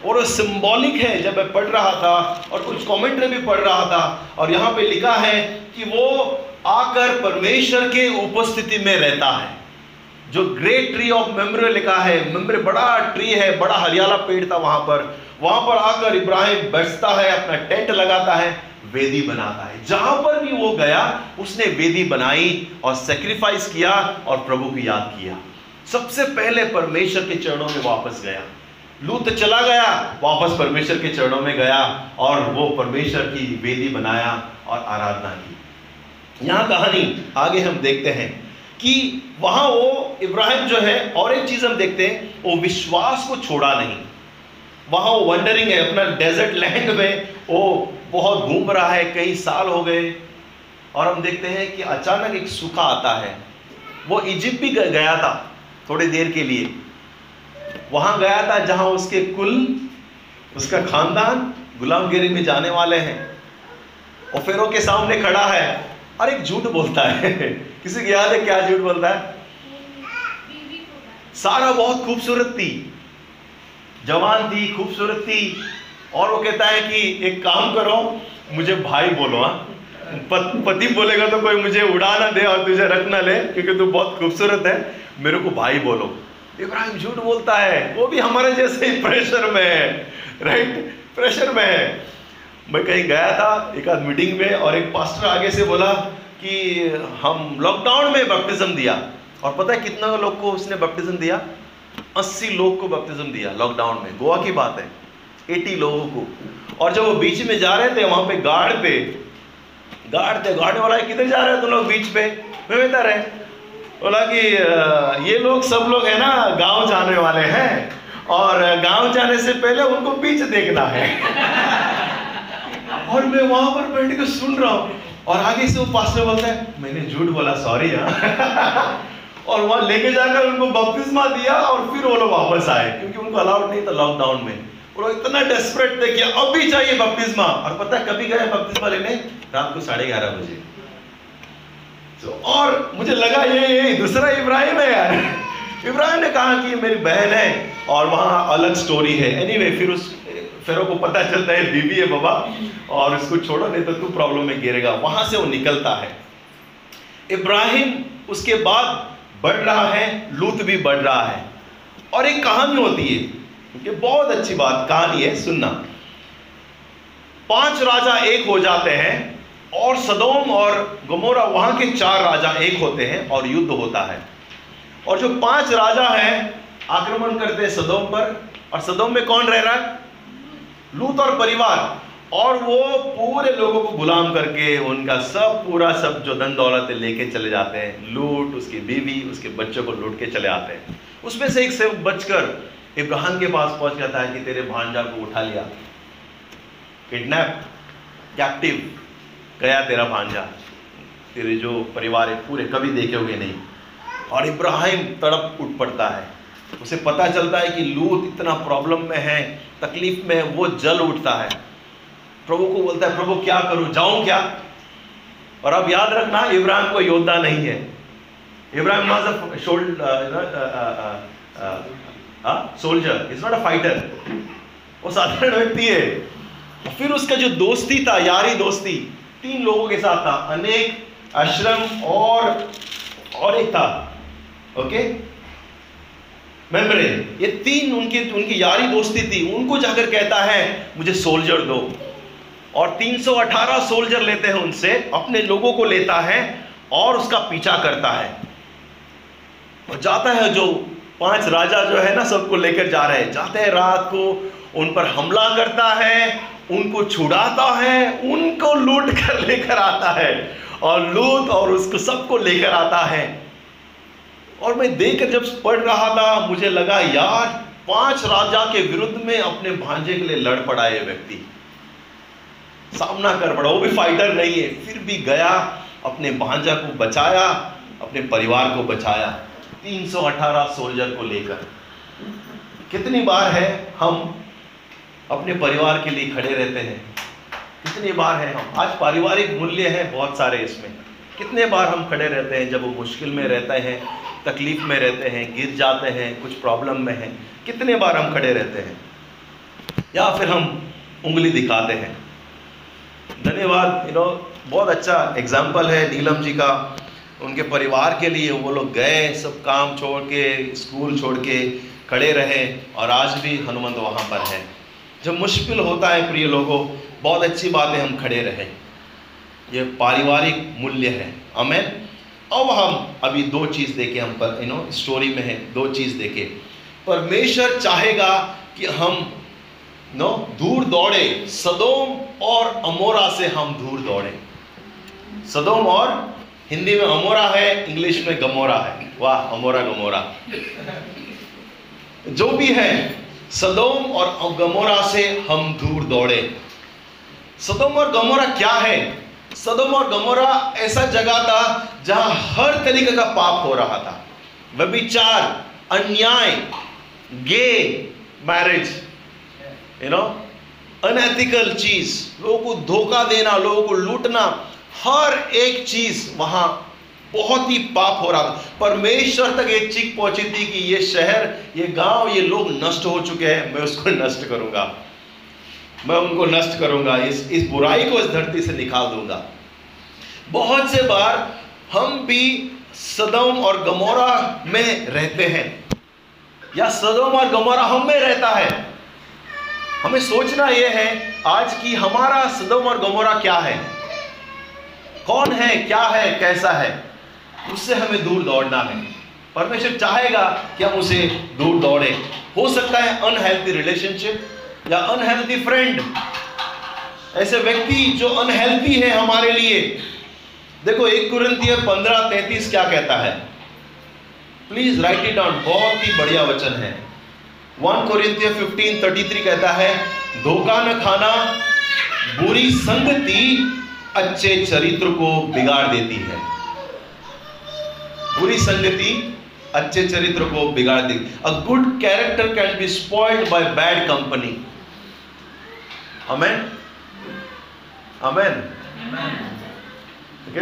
और वो सिंबॉलिक है, जब मैं पढ़ रहा था, और कुछ कमेंट्री भी पढ़ रहा था, और यहाँ पे लिखा है कि वो आकर परमेश्वर के उपस्थिति में रहता है। जो ग्रेट ट्री ऑफ़ मेमोरी लिखा है मेमोरी बड़ा ट्री है, बड़ा हरियाला पेड़ था वहाँ पर। वहाँ पर आकर इब्राहिम बैठता है, अपना टेंट लगाता है, वेदी बनाता है। जहाँ पर भी वो गया, उसने वेदी बनाई और सेक्रीफाइस किया और प्रभु की याद किया। सबसे पहले परमेश्वर के चरणों में वापस गया। लूत चला गया, वापस परमेश्वर के चरणों में गया और वो परमेश्वर की वेदी बनाया और आराधना की। यहाँ कहानी आगे हम देखते हैं कि वहाँ वो इब्राहिम जो है, और एक चीज़ हम देखते हैं, वो विश्वास को छोड़ा नहीं। वहाँ वो वंडरिंग है, अपना डेजर्ट लैंड में वो बहुत घूम रहा है, कई साल हो गए। और हम देखते हैं कि अचानक एक सूखा आता है। वो इजिप्ट भी गया था थोड़ी देर के लिए। वहाँ गया था जहाँ उसके कुल, उसका खानदान गुलामगिरी में जाने वाले हैं। और फिर के सामने खड़ा है और एक झूठ बोलता है। [LAUGHS] किसी को याद है क्या झूठ बोलता है? सारा बहुत खूबसूरत थी। जवान थी, खूबसूरत थी। और वो कहता है कि एक काम करो, मुझे भाई बोलो हाँ। पति बोलेगा तो कोई मुझे उड़ा ना दे और तुझे रख ना ले, क्योंकि तू बहुत खूबसूरत है। मेरे को भाई बोलो। इब्राहिम झूठ बोलता है। वो भी हमारे जैसे ही प्रेशर में है राइट प्रेशर में है। मैं कहीं गया था, एक आध मीटिंग में, और एक पास्टर आगे से बोला कि हम लॉकडाउन में बपटिज्म दिया। और पता है कितना लोग को उसने बपटिज्म दिया? 80 लोग को बपटिज्म दिया लॉकडाउन में। गोवा की बात है। 80 लोगों को। और जब वो बीच में जा रहे थे, वहाँ पे गार्ड पे गार्ड थे। गार्ड वाला किधर जा रहे हो तुम लोग बीच पे? मैं बेहतर है। बोला कि ये लोग सब लोग है ना, गाँव जाने वाले हैं। और गाँव जाने से पहले उनको बीच देखना है। और मैं वहाँ पर बैठ के सुन रहा हूँ। और आगे से वो पास्टर बोलता है, मैंने झूठ बोला सॉरी यार. [LAUGHS] और वहाँ लेके जाकर उनको बपतिस्मा दिया और फिर वो लोग वापस आए क्योंकि उनको अलाउड नहीं था लॉकडाउन में। लोग इतना डेस्परेट थे कि अब भी चाहिए बपतिस्मा। और पता है कभी गए बपतिस्मा लेने? रात को साढ़े ग्यारह बजे। तो और मुझे लगा ये ये दूसरा इब्राहिम है यार। [LAUGHS] इब्राहिम ने कहा कि मेरी बहन है और वहाँ अलग स्टोरी है। एनीवे anyway, फिर उस फेरो को पता चलता है बीबी है बाबा। और इसको छोड़ो नहीं तो तू प्रॉब्लम में गिरेगा। वहाँ से वो निकलता है। इब्राहिम उसके बाद बढ़ रहा है लूत भी बढ़ रहा है। और एक कहानी होती है, ये बहुत अच्छी बात, कहानी है, सुनना। पाँच राजा एक हो जाते हैं, और सदोम और गमोरा, वहाँ के चार राजा एक होते हैं, और युद्ध होता है। और जो पाँच राजा हैं, आक्रमण करते हैं सदोम पर, और सदोम में कौन रह रहा है? लूत और परिवार। और वो पूरे लोगों को गुलाम करके उनका सब पूरा सब जो धन दौलत लेके चले जाते हैं। लूट, उसकी बीवी, उसके बच्चों को लूट के चले आते हैं। उसमें से एक सेवक बचकर इब्राहिम के पास पहुँच जाता है कि तेरे भांजा को उठा लिया। किडनैप, कैप्टिव, गया तेरा भांजा। तेरे जो परिवार है, पूरे कभी देखे हुए नहीं। और इब्राहिम तड़प उठ पड़ता है। उसे पता चलता है कि लूत इतना प्रॉब्लम में है, तकलीफ़ में वो जल उठता है। प्रभु को बोलता है, प्रभु, क्या करूँ? जाऊँ क्या? और अब याद रखना, इब्राहिम को योद्धा नहीं है। Ibrahim was a soldier is not a fighter वो साधारण व्यक्ति है। फिर उसका जो दोस्ती था, यारी दोस्ती, तीन लोगों के साथ था। अनेक आश्रम और और एक था। ओके मेमरे ये तीन उनकी उनकी यारी दोस्ती थी। उनको जाकर कहता है, मुझे सोल्जर दो। और 318 सोल्जर लेते हैं उनसे, अपने लोगों को लेता है और उसका पीछा करता है। और जाता है जो पाँच राजा जो है ना, सबको लेकर जा रहे हैं। जाते हैं रात को, उन पर हमला करता है, उनको छुड़ाता है, उनको लूट कर लेकर आता है। और लूट और उसको सबको लेकर आता है। और मैं देखकर जब पढ़ रहा था, मुझे लगा, यार, पाँच राजा के विरुद्ध में अपने भांजे के लिए लड़ पड़ा ये व्यक्ति। सामना कर पड़ा वो भी फाइटर नहीं है। फिर भी गया, अपने भांजा को बचाया, अपने परिवार को बचाया। 318 सोल्जर को लेकर। कितनी बार है हम अपने परिवार के लिए खड़े रहते हैं? कितनी बार है हम? आज पारिवारिक मूल्य है बहुत सारे इसमें। कितने बार हम खड़े रहते हैं जब वो मुश्किल में रहते हैं, तकलीफ़ में रहते हैं, गिर जाते हैं, कुछ प्रॉब्लम में हैं? कितने बार हम खड़े रहते हैं? या फिर हम उंगली दिखाते हैं? धन्यवाद। यू नो बहुत अच्छा एग्ज़ाम्पल है नीलम जी का। उनके परिवार के लिए वो लोग गए, सब काम छोड़ के स्कूल छोड़ के खड़े रहे और आज भी हनुमंत वहाँ पर है। जब मुश्किल होता है प्रिय लोगों, बहुत अच्छी बात है हम खड़े रहे। ये पारिवारिक मूल्य है। अमेन अब हम अभी दो चीज़ देखे हम पर यू नो स्टोरी में है, दो चीज़ देखे। परमेश्वर चाहेगा कि हम नो दूर दौड़े। सदोम और अमोरा से हम दूर दौड़े। सदोम और हिंदी में अमोरा है, इंग्लिश में गमोरा है। वाह, अमोरा गमोरा। जो भी है, सदोम और गमोरा से हम दूर दौड़े। सदोम और गमोरा क्या है? सदोम और गमोरा ऐसा जगह था जहाँ हर तरीके का पाप हो रहा था। व्यभिचार, अन्याय gay marriage you know unethical चीज़ लोगों को धोखा देना, लोगों को लूटना, हर एक चीज़ वहाँ बहुत ही पाप हो रहा था। परमेश्वर तक ये चीख पहुँची थी कि ये शहर, ये गाँव, ये लोग नष्ट हो चुके हैं। मैं उसको [LAUGHS] नष्ट करूँगा। मैं उनको नष्ट करूँगा। इस इस बुराई को इस धरती से निकाल दूँगा। बहुत से बार हम भी सदम और गमोरा में रहते हैं। या सदम और गमोरा हम में रहता है। हमें सोचना यह है, आज की हमारा सदम और गमोरा क्या है? कौन है, क्या है, कैसा है? उससे हमें दूर दौड़ना है। परमेश्वर चाहेगा कि हम उसे दूर दौड़े। हो सकता है अनहेल्थी रिलेशनशिप या अनहेल्थी फ्रेंड ऐसे व्यक्ति जो अनहेल्थी है हमारे लिए। देखो, एक कुरंतीय पंद्रह तैतीस क्या कहता है? प्लीज़ राइट इट डाउन बहुत ही बढ़िया वचन है। वन थर्टी थ्री कहता है, धोखा न खाना, बुरी संगति अच्छे चरित्र को बिगाड़ देती है। बुरी संगति अच्छे चरित्र को बिगाड़ देती a good character can be spoiled by bad company amen amen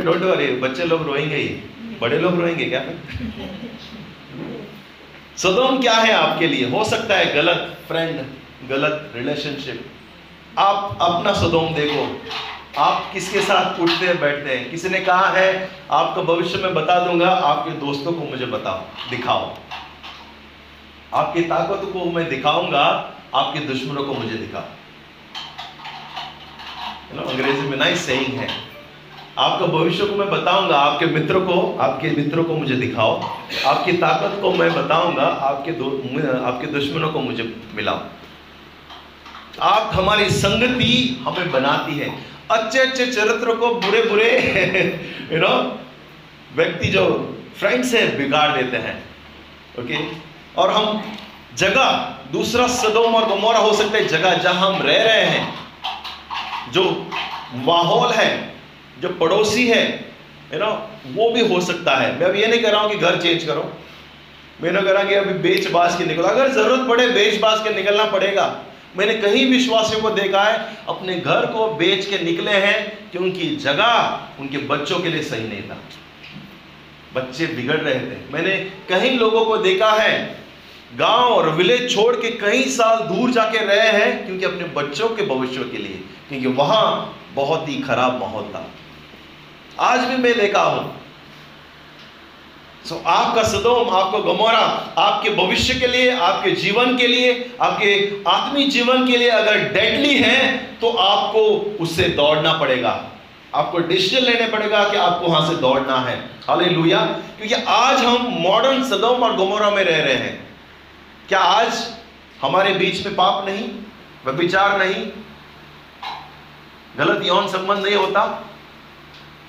don't worry बच्चे लोग रोएँगे ही। बड़े लोग रोएँगे क्या? सदोम क्या है आपके लिए? हो सकता है गलत फ्रेंड गलत रिलेशनशिप आप अपना सदोम देखो। आप किसके साथ उठते हैं, बैठते हैं? किसी ने कहा है, आपका भविष्य में बता दूँगा, आपके दोस्तों को मुझे बताओ, दिखाओ। आपकी ताकत को मैं दिखाऊँगा, आपके दुश्मनों को मुझे दिखाओ। अंग्रेज़ी में नाइस सेइंग है। आपका भविष्य को मैं बताऊँगा, आपके मित्र को, आपके मित्रों को मुझे दिखाओ। आपकी ताकत को मैं बताऊँगा, आपके आपके दुश्मनों को मुझे मिलाओ। आप हमारी संगति हमें बनाती है। अच्छे अच्छे चरित्र को बुरे बुरे [LAUGHS] यू नो व्यक्ति जो फ्रेंड्स है बिगाड़ देते हैं ओके और हम जगह, दूसरा सदोम और गमोरा हो सकता है, जगह जहाँ हम रह रहे हैं, जो माहौल है जो पड़ोसी है यू नो वो भी हो सकता है। मैं अब ये नहीं कह रहा हूँ कि घर चेंज करो। मैं ना रहा कि अभी बेच बाज के निकलो। अगर ज़रूरत पड़े, बेच बाज के निकलना पड़ेगा। मैंने कहीं विश्वासियों को देखा है, अपने घर को बेच के निकले हैं कि उनकी जगह उनके बच्चों के लिए सही नहीं था। बच्चे बिगड़ रहे थे। मैंने कई लोगों को देखा है, गाँव और विलेज छोड़ के कई साल दूर जाके रहे हैं क्योंकि अपने बच्चों के भविष्य के लिए, क्योंकि वहाँ बहुत ही खराब माहौल था। आज भी मैं देखा हूँ। सो so, आपका सदोम आपको गमोरा आपके भविष्य के लिए आपके जीवन के लिए आपके आत्मिक जीवन के लिए अगर डेडली है तो आपको उससे दौड़ना पड़ेगा। आपको डिसीज़न लेने पड़ेगा कि आपको वहाँ से दौड़ना है। हाल हाले क्योंकि आज हम मॉडर्न सदोम और गमोरा में रह रहे हैं। क्या आज हमारे बीच में पाप नहीं? विचार नहीं? गलत यौन संबंध नहीं होता?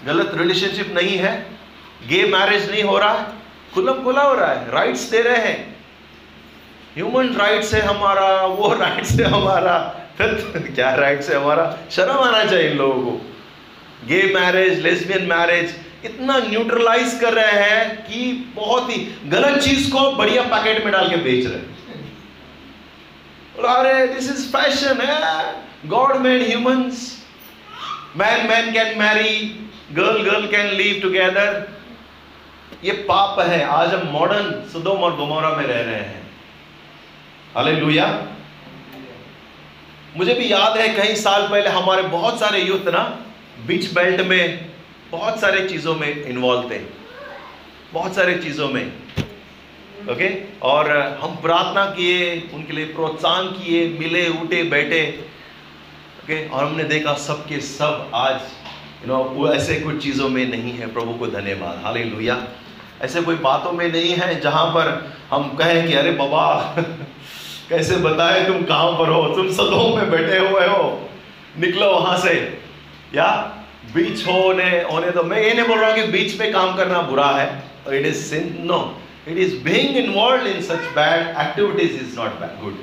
गलत रिलेशनशिप नहीं है गे मैरिज नहीं हो रहा है खुलम खुला हो रहा है राइट्स दे रहे हैं। ह्यूमन राइट्स है हमारा, वो राइट्स है हमारा क्या राइट्स है हमारा? शर्म आना चाहिए इन लोगों को। गे मैरिज लेस्बियन मैरिज इतना न्यूट्रलाइज कर रहे हैं कि बहुत ही गलत चीज़ को बढ़िया पैकेट में डाल के बेच रहे अरे दिस इज़ फ़ैशन है। God made humans man man can marry girl girl can live together ये पाप है। आज हम मॉडर्न सुदोम और गुमोरा में रह रहे हैं। हालेलुया मुझे भी याद है कई साल पहले हमारे बहुत सारे यूथ ना बीच बेल्ट में बहुत सारे चीज़ों में इन्वॉल्व थे। बहुत सारे चीज़ों में। Okay okay? और हम प्रार्थना किए, उनके लिए प्रोत्साहन किए, मिले, उठे, बैठे। Okay okay? और हमने देखा सबके सब आज यू नो वो ऐसे कुछ चीज़ों में नहीं है, प्रभु को धन्यवाद। हाले ऐसे कोई बातों में नहीं है जहाँ पर हम कहें कि, अरे बाबा, [LAUGHS] कैसे बताए तुम कहाँ पर हो? तुम सदों में बैठे हुए हो। निकलो वहाँ से। या, बीच होने होने तो मैं ये नहीं बोल रहा हूँ कि बीच पे काम करना बुरा है। It is sin no it is being involve in such bad activities is not bad good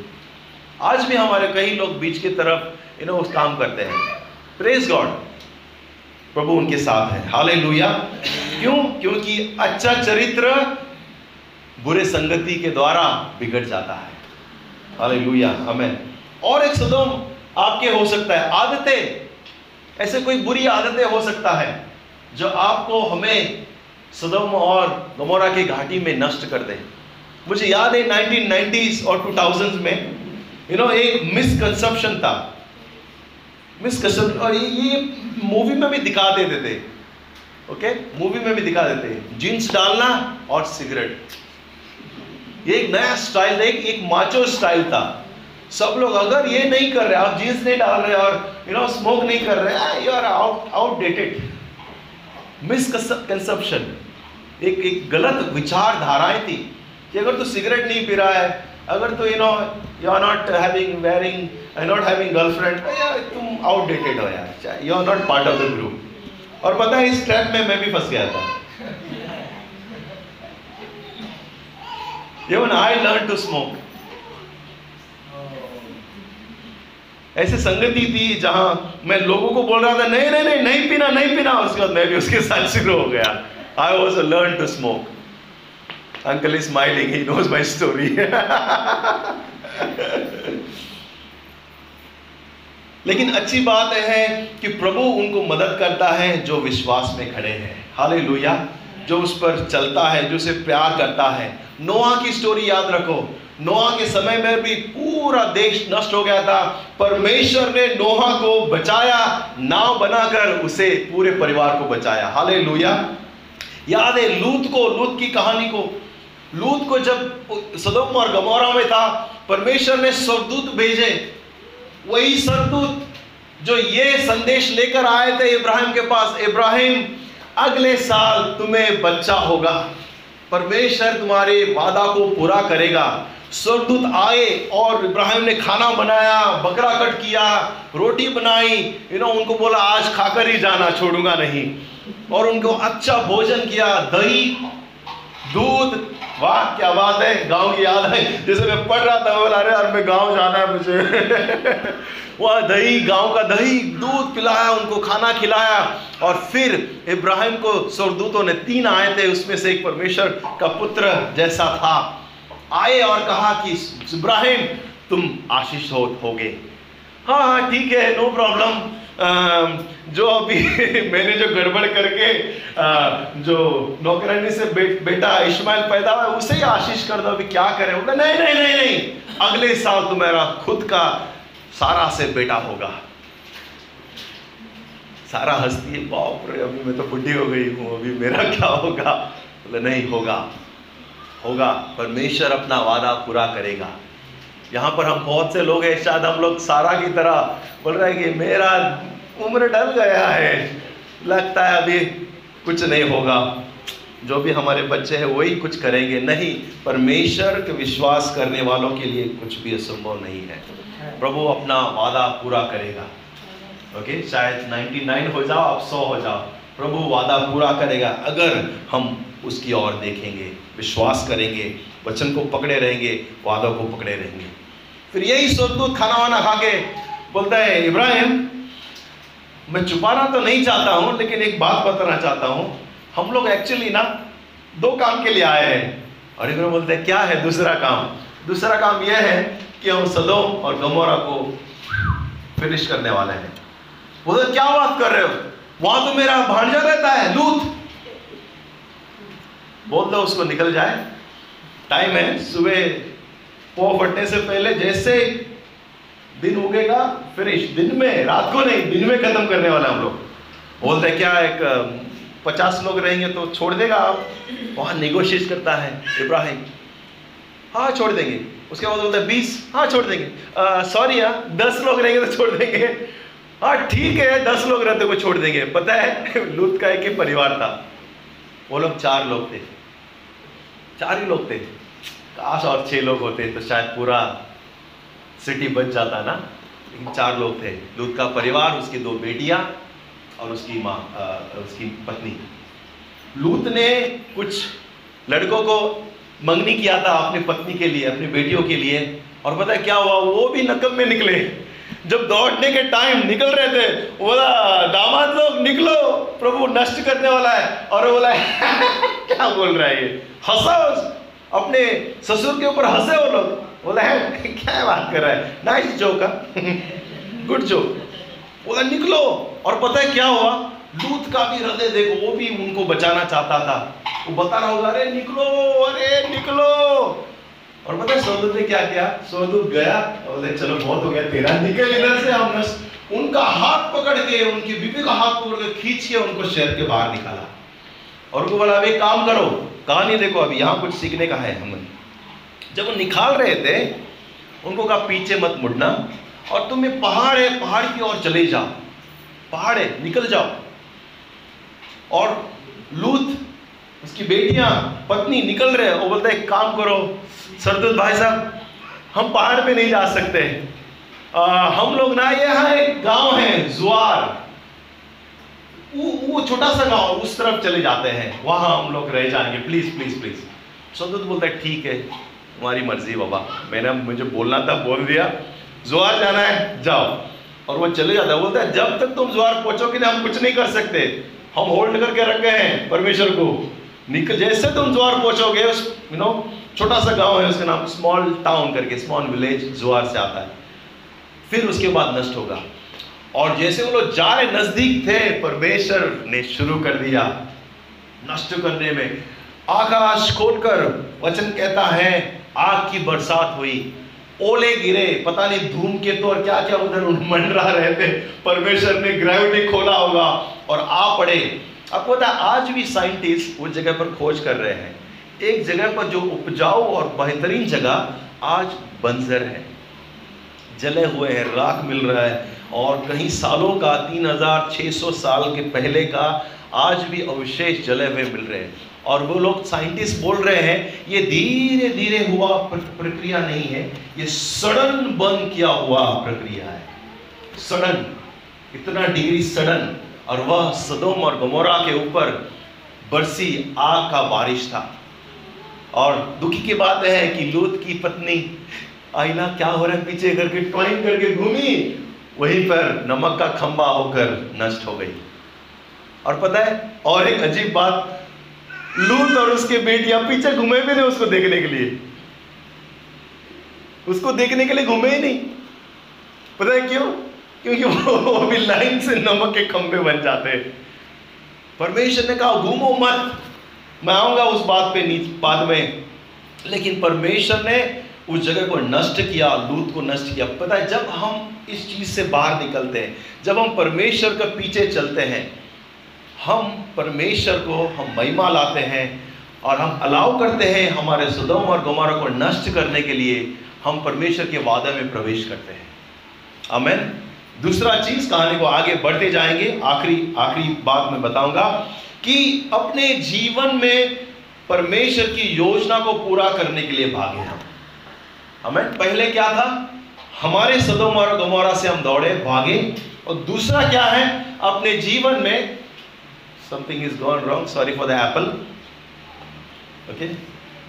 आज भी हमारे कई लोग बीच की तरफ़ यू नो काम करते हैं। प्रेज गॉड प्रभु उनके साथ है। हाले क्यों? क्योंकि अच्छा चरित्र बुरे संगति के द्वारा बिगड़ जाता है। हाले हमें और एक सदम आपके हो सकता है। आदतें ऐसे कोई बुरी आदतें हो सकता है जो आपको हमें सदम और गमोरा की घाटी में नष्ट कर दे। मुझे याद है 1990s और 2000s में यू you नो know, एक मिसकंसेप्शन था। मिसकंसेप्शन और ये, ये मूवी में भी दिखा देते थे ओके मूवी में भी दिखा देते हैं जींस डालना और सिगरेट ये एक नया स्टाइल था एक, एक माचो स्टाइल था। सब लोग अगर ये नहीं कर रहे आप जींस नहीं डाल रहे और यू नो स्मोक नहीं कर रहे you are out outdated misconception एक एक गलत विचारधाराएँ थी कि अगर तू तो सिगरेट नहीं पी रहा है अगर तो you know you are not having wearing not having girlfriend तुम आउटडेटेड हो यार you are not part of the group और पता है, इस ट्रैप में मैं भी फंस गया था। Even I learned to smoke. ऐसे संगति थी जहाँ मैं लोगों को बोल रहा था, नहीं नहीं नहीं नहीं पीना नहीं पीना। उसके बाद मैं भी उसके साथ शुरू हो गया। I was learn to smoke uncle is smiling he knows my story लेकिन अच्छी बात है कि प्रभु उनको मदद करता है जो विश्वास में खड़े हैं। हाले लोहिया जो उस पर चलता है, जो उसे प्यार करता है। नोआ की स्टोरी याद रखो। नोहा के समय में भी पूरा देश नष्ट हो गया था। परमेश्वर ने नोहा को बचाया, नाव बनाकर उसे पूरे परिवार को बचाया। हाले लोहिया याद है लूत को, लूत की कहानी को लूत को जब सदम और गमोरा में था, परमेश्वर ने स्वर्गदूत भेजे, वही सरदूत जो ये संदेश लेकर आए थे इब्राहिम के पास, इब्राहिम, अगले साल तुम्हें बच्चा होगा। परमेश्वर तुम्हारे वादा को पूरा करेगा। स्वर्गदूत आए और इब्राहिम ने खाना बनाया, बकरा कट किया, रोटी बनाई। यू नो उनको बोला, आज खाकर ही जाना, छोड़ूँगा नहीं। और उनको अच्छा भोजन किया, दही, दूध वाह, क्या बात है? गाँव की याद है जैसे मैं पढ़ रहा था बोला, अरे यार, मैं गाँव जाना है मुझे। [LAUGHS] वह दही, गाँव का दही, दूध पिलाया, उनको खाना खिलाया। और फिर इब्राहिम को स्वर्गदूतों ने तीन आए थे उसमें से एक परमेश्वर का पुत्र जैसा था। आए और कहा कि, इब्राहिम, तुम आशीष हो होगे। हाँ हाँ ठीक है नो प्रॉब्लम जो अभी [LAUGHS] मैंने जो गड़बड़ करके जो नौकरानी से बे, बेटा इस्माइल पैदा हुआ उसे ही आशीष कर दो अभी क्या करें? नहीं नहीं नहीं नहीं अगले साल तो मेरा खुद का सारा से बेटा होगा। सारा हंसती है बाप रे अभी मैं तो बुढ़ी हो गई हूँ अभी मेरा क्या होगा? बोले नहीं होगा होगा परमेश्वर अपना वादा पूरा करेगा। यहाँ पर हम बहुत से लोग हैं, शायद हम लोग सारा की तरह बोल रहे हैं कि मेरा उम्र डल गया है। लगता है अभी कुछ नहीं होगा। जो भी हमारे बच्चे हैं, वही कुछ करेंगे। नहीं, परमेश्वर के विश्वास करने वालों के लिए कुछ भी असंभव नहीं है। प्रभु अपना वादा पूरा करेगा। ओके, शायद 99 हो जाओ, आप 100 हो जाओ। प्रभु वादा पूरा करेगा। अगर हम उसकी ओर देखेंगे, विश्वास करेंगे, वचन को पकड़े रहेंगे, वादों को पकड़े रहेंगे। फिर यही स्वर्गदूत खाना वाना खा के बोलता है, इब्राहिम, मैं छुपाना तो नहीं चाहता हूँ, लेकिन एक बात बताना चाहता हूँ। हम लोग एक्चुअली ना दो काम के लिए आए हैं। और इब्राहिम बोलते हैं, क्या है दूसरा काम? दूसरा काम यह है कि हम सदोम और गमोरा को फिनिश करने वाले हैं। बोलते क्या बात कर रहे हो? वहाँ तो मेरा भांजा रहता है लूत बोल दो, उसको निकल जाए। टाइम है, सुबह पो फटने से पहले जैसे दिन उगेगा फिनिश दिन में, रात को नहीं, दिन में खत्म करने वाला हम लोग। बोलते क्या एक पचास लोग रहेंगे तो छोड़ देगा आप? वहाँ निगोशिएट करता है इब्राहिम। हाँ छोड़ देंगे। उसके बाद बोलते बीस? हाँ छोड़ देंगे। सॉरी यार, दस लोग रहेंगे तो छोड़ देंगे। हाँ ठीक है, दस लोग रहते को छोड़ देंगे। पता है, लूत का एक ही परिवार था। वो लोग चार लोग थे। चार ही लोग थे। काश और छह लोग होते तो शायद पूरा सिटी बच जाता ना? लेकिन चार लोग थे। लूत का परिवार, उसकी दो बेटियाँ और उसकी माँ उसकी पत्नी। लूत ने कुछ लड़कों को मंगनी किया था अपनी पत्नी के लिए, अपनी बेटियों के लिए। और पता है क्या हुआ? वो भी नकम में निकले। जब दौड़ने के टाइम निकल रहे थे बोला, दामाद लोग, निकलो। प्रभु नष्ट करने वाला है। और बोला, [LAUGHS] क्या बोल रहा है ये? हंसा अपने ससुर के ऊपर हंसे वो लोग। बोला, है, क्या बात कर रहा है? नाइस जोक गुड जोक बोला, निकलो। और पता है क्या हुआ? दूध का भी हृदय देखो, वो भी उनको बचाना चाहता था। वो बता रहा होगा, अरे, निकलो अरे, निकलो। और पता है सोदूत ने क्या किया? सोदूत गया बोले, चलो, बहुत हो गया, तेरा निकल इधर से, हम उनका हाथ पकड़ के, उनकी बीबी का हाथ पकड़ के खींच के उनको शहर के बाहर निकाला। और उनको बोला अभी काम करो कहानी देखो अभी यहाँ कुछ सीखने का है हमें जब वो निकाल रहे थे उनको कहा पीछे मत मुड़ना और तुम्हें पहाड़ है पहाड़ की ओर चले जाओ पहाड़ है निकल जाओ। और लूथ उसकी बेटियाँ पत्नी निकल रहे हैं वो बोलते एक काम करो सरदुल भाई साहब हम पहाड़ पे नहीं जा सकते। आ, हम लोग ना यहाँ एक गाँव है जुआर। वो छोटा सा गाँव, उस तरफ़ चले जाते हैं। वहाँ हम लोग रह जाएँगे। प्लीज़ प्लीज़ प्लीज़ सरदुल बोलता है, ठीक है, तुम्हारी मर्ज़ी बाबा। मैंने मुझे बोलना था, बोल दिया। जुआर जाना है, जाओ। और वो चले जाता है। बोलता है, जब तक तुम जुआर पहुंचोगे ना, हम कुछ नहीं कर सकते। हम होल्ड करके रख गए हैं परमेश्वर को। निकल, जैसे तुम जुआर पहुंचोगे, उस यू नो छोटा सा गाँव है, उसका नाम स्मॉल टाउन करके स्मॉल विलेज जोहार से आता है। फिर उसके बाद नष्ट होगा। और जैसे वो लोग जा रहे नज़दीक थे, परमेश्वर ने शुरू कर दिया नष्ट करने में। आकाश खोलकर वचन कहता है, आग की बरसात हुई, ओले गिरे, पता नहीं धूम के तो और क्या क्या उधर मंडरा रहे थे। परमेश्वर ने ग्रेविटी खोला होगा और आ पड़े। आपको पता आज भी साइंटिस्ट उस जगह पर खोज कर रहे हैं। एक जगह पर जो उपजाऊ और बेहतरीन जगह आज बंजर है। जले हुए हैं, राख मिल रहा है। और कहीं सालों का 3600 साल के पहले का आज भी अवशेष जले हुए मिल रहे हैं। और वो लोग साइंटिस्ट बोल रहे हैं, ये धीरे धीरे हुआ प्रक्रिया नहीं है। ये सडन बंद किया हुआ प्रक्रिया है। सडन, इतना डिग्री सडन। और वह सदोम और गमोरा के ऊपर बरसी आग का बारिश था। और दुखी की बात है कि लूत की पत्नी आईना क्या हो रहा है पीछे करके ट्वाइन करके घूमी, वहीं पर नमक का खंबा होकर नष्ट हो गई। और पता है, और एक अजीब बात, लूत और उसके बेटियाँ पीछे घूमे भी नहीं उसको देखने के लिए। उसको देखने के लिए घूमे ही नहीं। पता है क्यों? क्योंकि वो [LAUGHS] भी लाइन से नमक के खंभे बन जाते परमेश्वर ने कहा, घूमो मत। मैं आऊँगा उस बात पे बाद में। लेकिन परमेश्वर ने उस जगह को नष्ट किया, लूत को नष्ट किया। पता है, जब हम इस चीज़ से बाहर निकलते हैं, जब हम परमेश्वर के पीछे चलते हैं, हम परमेश्वर को हम महिमा लाते हैं और हम अलाउ करते हैं हमारे सुदम और गुमारों को नष्ट करने के लिए, हम परमेश्वर के वादे में प्रवेश करते हैं। अमेन दूसरा चीज़, कहानी को आगे बढ़ते जाएँगे। आखिरी आखिरी बात मैं बताऊँगा कि अपने जीवन में परमेश्वर की योजना को पूरा करने के लिए भागे हम। हमें पहले क्या था? हमारे सदोम और गमोरा से हम दौड़े, भागे। और दूसरा क्या है? अपने जीवन में something is gone wrong sorry for the apple okay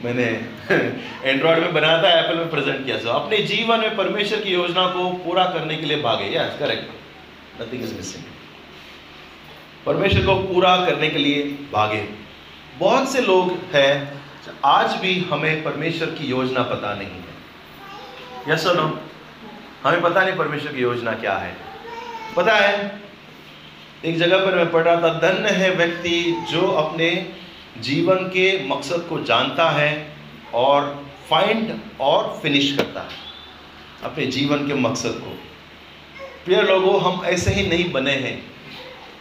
मैंने [LAUGHS] एंड्रॉयड में बनाया था एप्पल में प्रेजेंट किया। था अपने जीवन में परमेश्वर की योजना को पूरा करने के लिए भागे। Yes correct nothing is missing परमेश्वर को पूरा करने के लिए भागे। बहुत से लोग हैं, आज भी हमें परमेश्वर की योजना पता नहीं है। यस नो हमें पता नहीं परमेश्वर की योजना क्या है। पता है, एक जगह पर मैं पढ़ रहा था, धन्य है व्यक्ति जो अपने जीवन के मकसद को जानता है और फाइंड और फिनिश करता है अपने जीवन के मकसद को। प्रिय लोगों, हम ऐसे ही नहीं बने हैं।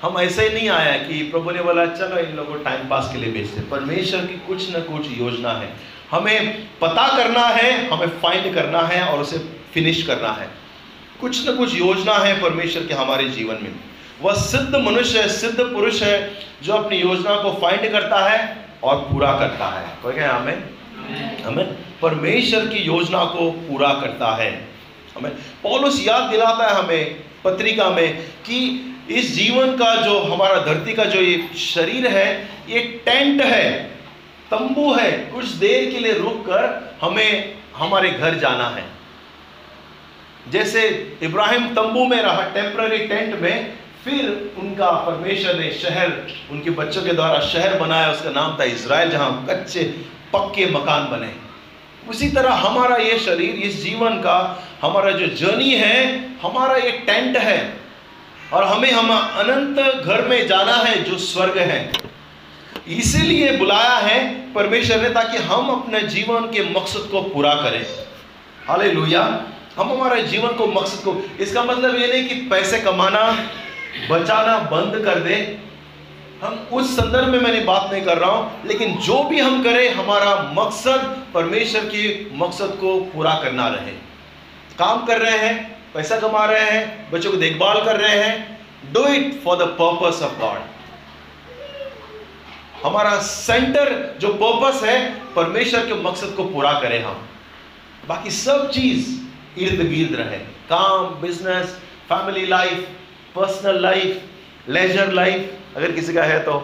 हम ऐसे ही नहीं आया कि प्रभु ने बोला, चलो इन लोगों टाइम पास के लिए भेजते परमेश्वर की कुछ न कुछ योजना है। हमें पता करना है हमें फाइंड करना है और उसे फिनिश करना है। कुछ न कुछ योजना है परमेश्वर के हमारे जीवन में। वह सिद्ध मनुष्य है सिद्ध पुरुष है जो अपनी योजना को फाइंड करता है और पूरा करता है। कोई कहे हमें हमें परमेश्वर की योजना को पूरा करता है। हमें पौलुस याद दिलाता है हमें पत्रिका में कि इस जीवन का जो हमारा धरती का जो ये शरीर है ये टेंट है। तंबू है। कुछ देर के लिए रुक कर हमें हमारे घर जाना है। जैसे इब्राहिम तंबू में रहा, टेम्पररी टेंट में, फिर उनका परमेश्वर ने शहर, उनके बच्चों के द्वारा शहर बनाया, उसका नाम था इसराइल जहाँ कच्चे, पक्के मकान बने। उसी तरह हमारा ये शरीर, इस जीवन का हमारा जो जर्नी है, हमारा ये टेंट है। और हमें हम अनंत घर में जाना है जो स्वर्ग है। इसीलिए बुलाया है परमेश्वर ने ताकि हम अपने जीवन के मकसद को पूरा करें। हाले लोहिया हम हमारे जीवन को, मकसद को, इसका मतलब ये नहीं कि पैसे कमाना, बचाना, बंद कर दे। हम उस संदर्भ में मैंने बात नहीं कर रहा हूँ, लेकिन जो भी हम करें, हमारा मकसद परमेश्वर के मकसद को पूरा करना रहे। काम कर रहे हैं, पैसा कमा रहे हैं, बच्चों को देखभाल कर रहे हैं। Do it for the purpose of God हमारा सेंटर जो पर्पस है, परमेश्वर के मकसद को पूरा करें हम। बाकी सब चीज़ इर्द गिर्द रहे। काम business family life personal life leisure life अगर किसी का है तो।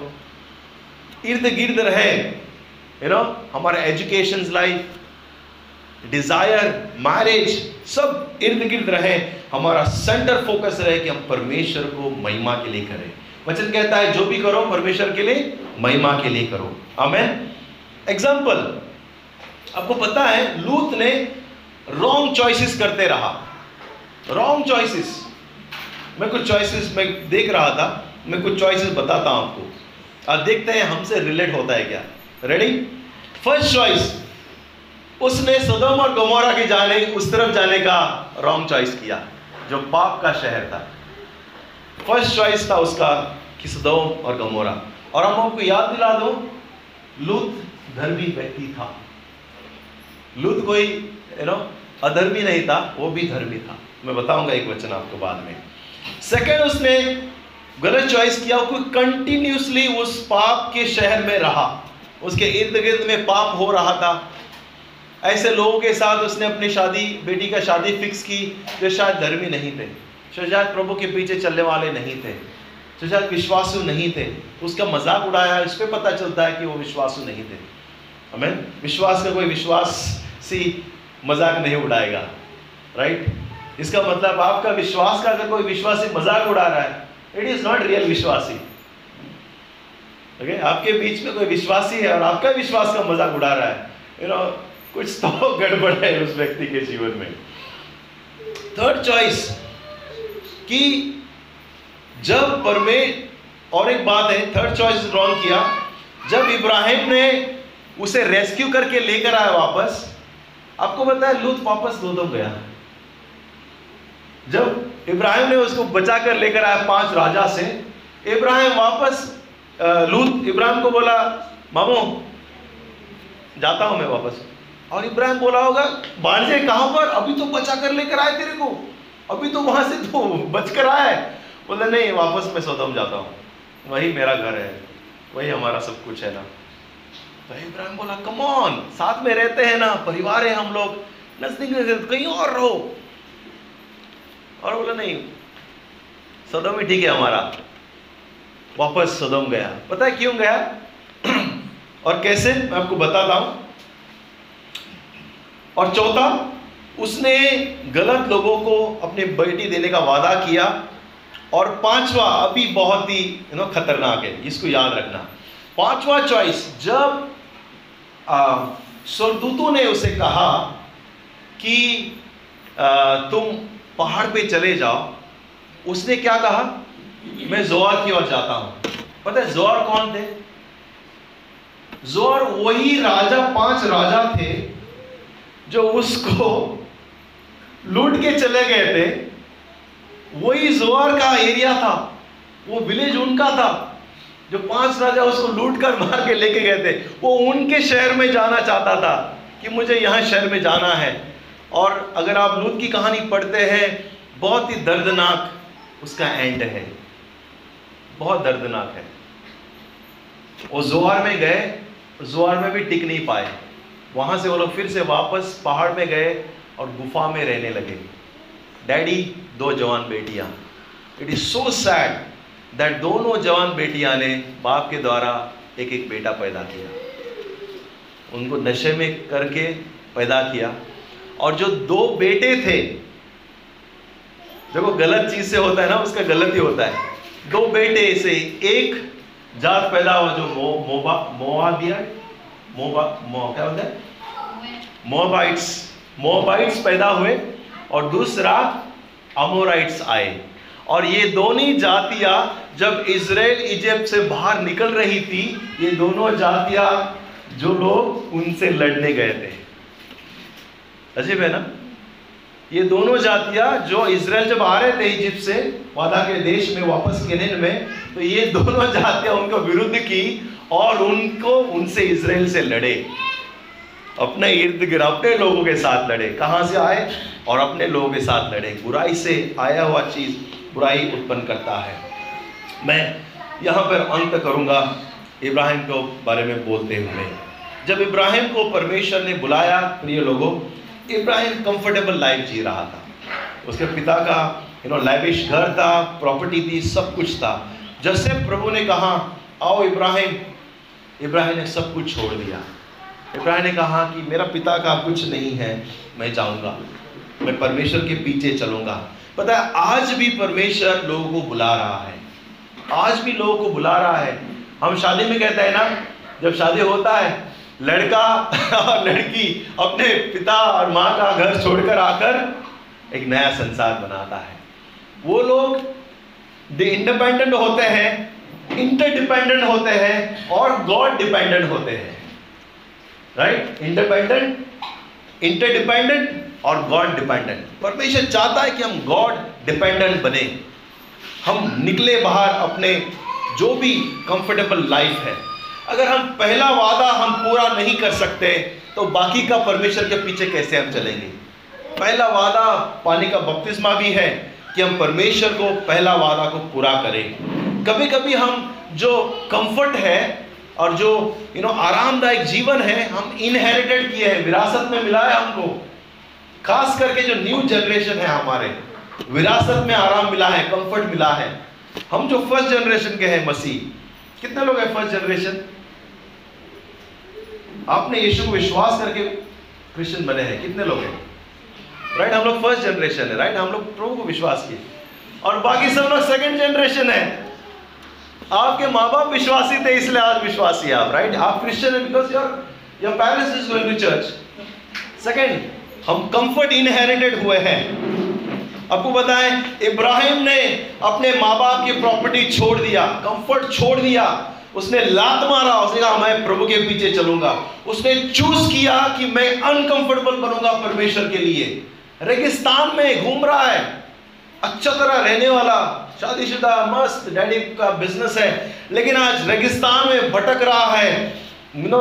इर्द गिर्द रहे यू नो हमारा एजुकेशन लाइफ डिज़ायर मैरिज सब इर्द गिर्द रहे। हमारा सेंटर फोकस रहे कि हम परमेश्वर को महिमा के लिए करें। वचन कहता है, जो भी करो, परमेश्वर के लिए महिमा के लिए करो। आमेन एग्ज़ाम्पल आपको पता है, लूत ने रॉन्ग चॉइसेस करते रहा। रॉन्ग चॉइसेस मैं कुछ चॉइसेस मैं देख रहा था, मैं कुछ चॉइसेस बताता हूँ आपको। अब देखते हैं, हमसे रिलेट होता है क्या? रेडी फ़र्स्ट चॉइस उसने सदम और गमोरा के जाने, उस तरफ़ जाने का रॉन्ग चॉइस किया, जो पाप का शहर था। फ़र्स्ट चॉइस था उसका कि सुदम और गमोरा। और हम आपको याद दिला दो, लूत धर्मी व्यक्ति था। लूत कोई यू नो अधर्मी नहीं था, वो भी धर्मी था। मैं बताऊँगा एक वचन आपको बाद में। सेकंड उसने गलत चॉइस किया कोई कंटिन्यूसली उस पाप के शहर में रहा। उसके इर्द गिर्द में पाप हो रहा था। ऐसे लोगों के साथ उसने अपनी शादी, बेटी का शादी फिक्स की, जो शायद धर्मी नहीं थे। शायद प्रभु के पीछे चलने वाले नहीं थे। तो शायद विश्वासु नहीं थे। उसका मज़ाक उड़ाया, इस पर पता चलता है कि वो विश्वासु नहीं थे। हमें विश्वास का कोई विश्वास सी मज़ाक नहीं उड़ाएगा। राइट इसका मतलब आपका विश्वास का अगर कोई विश्वासी मज़ाक उड़ा रहा है इट इज़ नॉट रियल विश्वासी। ओके आपके बीच में कोई विश्वासी है और आपका विश्वास का मज़ाक उड़ा रहा है। यू नो कुछ तो गड़बड़ है उस व्यक्ति के जीवन में। थर्ड चॉइस कि जब परमे, और एक बात है थर्ड चॉइस रॉन्ग किया। जब इब्राहिम ने उसे रेस्क्यू करके लेकर आया वापस, आपको बताया लूत वापस दोदम गया। जब इब्राहिम ने उसको बचा कर लेकर आया पाँच राजा से, इब्राहिम वापस लूत, इब्राहिम को बोला, मामो, जाता हूँ मैं वापस। और इब्राहिम बोला होगा, बाणजे, कहाँ पर? अभी तो बचा कर लेकर आए तेरे को। अभी तो वहाँ से तो बच कर आए बोले, नहीं, वापस मैं सौदम जाता हूँ। वही मेरा घर है, वही हमारा सब कुछ है ना। तो इब्राहिम बोला कमॉन साथ में रहते हैं ना, परिवार है हम लोग। नज़दीक कहीं और रहो। और बोला, नहीं, सदम ही ठीक है हमारा। वापस सदम गया। पता है क्यों गया? [CLEARS THROAT] और कैसे? मैं आपको बताता हूँ। और चौथा, उसने गलत लोगों को अपनी बेटी देने का वादा किया। और पांचवा अभी बहुत ही यू नो खतरनाक है इसको याद रखना। पांचवा चॉइस जब सरदूतों ने उसे कहा कि आ, तुम पहाड़ पे चले जाओ उसने क्या कहा? मैं ज़ोर की ओर जाता हूँ। पता है ज़ोर कौन थे? ज़ोर वही राजा पाँच राजा थे जो उसको लूट के चले गए थे। वही ज़ोर का एरिया था, वो विलेज उनका था, जो पाँच राजा उसको लूट कर मार के लेके गए थे। वो उनके शहर में जाना चाहता था कि मुझे यहाँ शहर में जाना है। और अगर आप लूट की कहानी पढ़ते हैं, बहुत ही दर्दनाक उसका एंड है। बहुत दर्दनाक है। वो जोहार में गए जोहार में भी टिक नहीं पाए। वहाँ से वो लोग फिर से वापस पहाड़ में गए और गुफा में रहने लगे। डैडी दो जवान बेटियाँ। It is so sad that दोनों जवान बेटियाँ ने बाप के द्वारा एक एक बेटा पैदा किया। उनको नशे में करके पैदा किया। और जो दो बेटे थे देखो गलत चीज़ से होता है ना उसका गलत ही होता है। दो बेटे से एक जात पैदा हुआ जो मो, मोबा दिया मोबा मो क्या होता है? मोबाइट्स मोबाइट्स पैदा हुए। और दूसरा अमोराइट्स आए। और ये दोनों जातियाँ जब इसराइल इजिप्ट से बाहर निकल रही थी, ये दोनों जातियाँ जो लोग, उनसे लड़ने गए थे। अजीब है ना? ये दोनों जातियाँ जो इसराइल जब आ रहे थे इजिप्ट से, वादा के देश में, वापस केनेन में तो ये दोनों [LAUGHS] जातियाँ उनको विरुद्ध की और उनको, उनसे इसराइल से लड़े। अपने इर्द गिर्द, अपने लोगों के साथ लड़े। कहाँ से आए? और अपने लोगों के साथ लड़े। बुराई से आया हुआ चीज़ बुराई उत्पन्न करता है। मैं यहाँ पर अंत करूँगा इब्राहिम के बारे में बोलते हुए। जब इब्राहिम को परमेश्वर ने बुलाया, प्रिय लोगों, इब्राहिम कंफर्टेबल लाइफ जी रहा था। उसके पिता का यू नो लाइविश घर था प्रॉपर्टी थी, सब कुछ था। जैसे प्रभु ने कहा, आओ इब्राहिम। इब्राहिम ने सब कुछ छोड़ दिया। इब्राहिम ने कहा कि मेरा पिता का कुछ नहीं है, मैं जाऊँगा। मैं परमेश्वर के पीछे चलूँगा। पता है, आज भी परमेश्वर लोगों को बुला रहा है। आज भी लोगों को बुला रहा है। हम शादी में कहते हैं ना, जब शादी होता है, लड़का [LAUGHS] और लड़की अपने पिता और माँ का घर छोड़कर आकर एक नया संसार बनाता है। वो लोग इंडिपेंडेंट होते हैं इंटरडिपेंडेंट होते हैं और गॉड डिपेंडेंट होते हैं। राइट इंडिपेंडेंट इंटरडिपेंडेंट और गॉड डिपेंडेंट परमेश्वर चाहता है कि हम गॉड डिपेंडेंट बने। हम निकले बाहर अपने जो भी कंफर्टेबल लाइफ है। अगर हम पहला वादा हम पूरा नहीं कर सकते तो बाकी का परमेश्वर के पीछे कैसे हम चलेंगे? पहला वादा पानी का बपतिस्मा भी है कि हम परमेश्वर को पहला वादा को पूरा करें। कभी कभी हम जो कंफर्ट है और जो यू नो आरामदायक जीवन है, हम इनहेरिटेड किए हैं, विरासत में मिला है हमको। खास करके जो न्यू जनरेशन है हमारे, विरासत में आराम मिला है कंफर्ट मिला है। हम जो फ़र्स्ट जनरेशन के हैं, मसीह, कितने लोग हैं फ़र्स्ट जनरेशन आपने यीशु को विश्वास करके क्रिश्चियन बने हैं, कितने लोग हैं? राइट हम लोग फ़र्स्ट जनरेशन है राइट हम लोग प्रभु को विश्वास किए। और बाकी सब लोग सेकंड जनरेशन है। आपके माँ बाप विश्वासी थे, इसलिए आज विश्वासी आप राइट आप क्रिश्चियन है because your your parents is going to church second हम कंफर्ट इनहेरिटेड हुए हैं। आपको बताएँ, इब्राहिम ने अपने माँ बाप की प्रॉपर्टी छोड़ दिया कंफर्ट छोड़ दिया। उसने लात मारा, उसने कहा, मैं प्रभु के पीछे चलूँगा। उसने चूज़ किया कि मैं अनकंफर्टेबल बनूँगा परमेश्वर के लिए। रेगिस्तान में घूम रहा है अच्छा तरह रहने वाला शादीशुदा मस्त डैडी का बिज़नेस है। लेकिन आज रेगिस्तान में भटक रहा है। नो,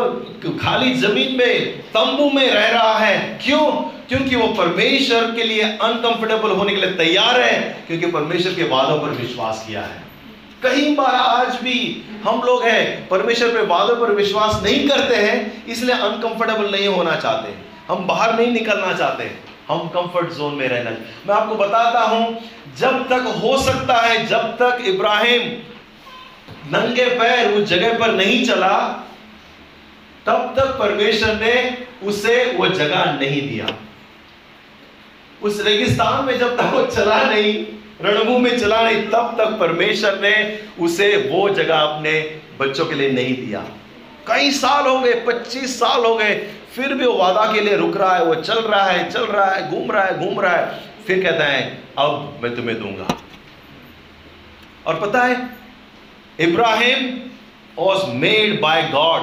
खाली ज़मीन में तंबू में रह रहा है। क्यों? क्योंकि वो परमेश्वर के लिए अनकंफर्टेबल होने के लिए तैयार है, क्योंकि परमेश्वर के वादों पर विश्वास किया है। कई बार आज भी हम लोग हैं, परमेश्वर पे वादों पर विश्वास नहीं करते हैं, इसलिए अनकंफर्टेबल नहीं होना चाहते। हम बाहर नहीं निकलना चाहते। हम कंफर्ट जोन में रहना मैं आपको बताता हूँ, जब तक हो सकता है, जब तक इब्राहिम नंगे पैर उस जगह पर नहीं चला, तब तक परमेश्वर ने उसे वो जगह नहीं दिया। उस रेगिस्तान में जब तक वो चला नहीं, रणभूमि में चला नहीं, तब तक परमेश्वर ने उसे वो जगह अपने बच्चों के लिए नहीं दिया। कई साल हो गए, पच्चीस साल हो गए फिर भी वो वादा के लिए रुक रहा है, वो चल रहा है, चल रहा है, घूम रहा है, घूम रहा है। फिर कहता है, अब मैं तुम्हें दूँगा। और पता है, Ibrahim was made by God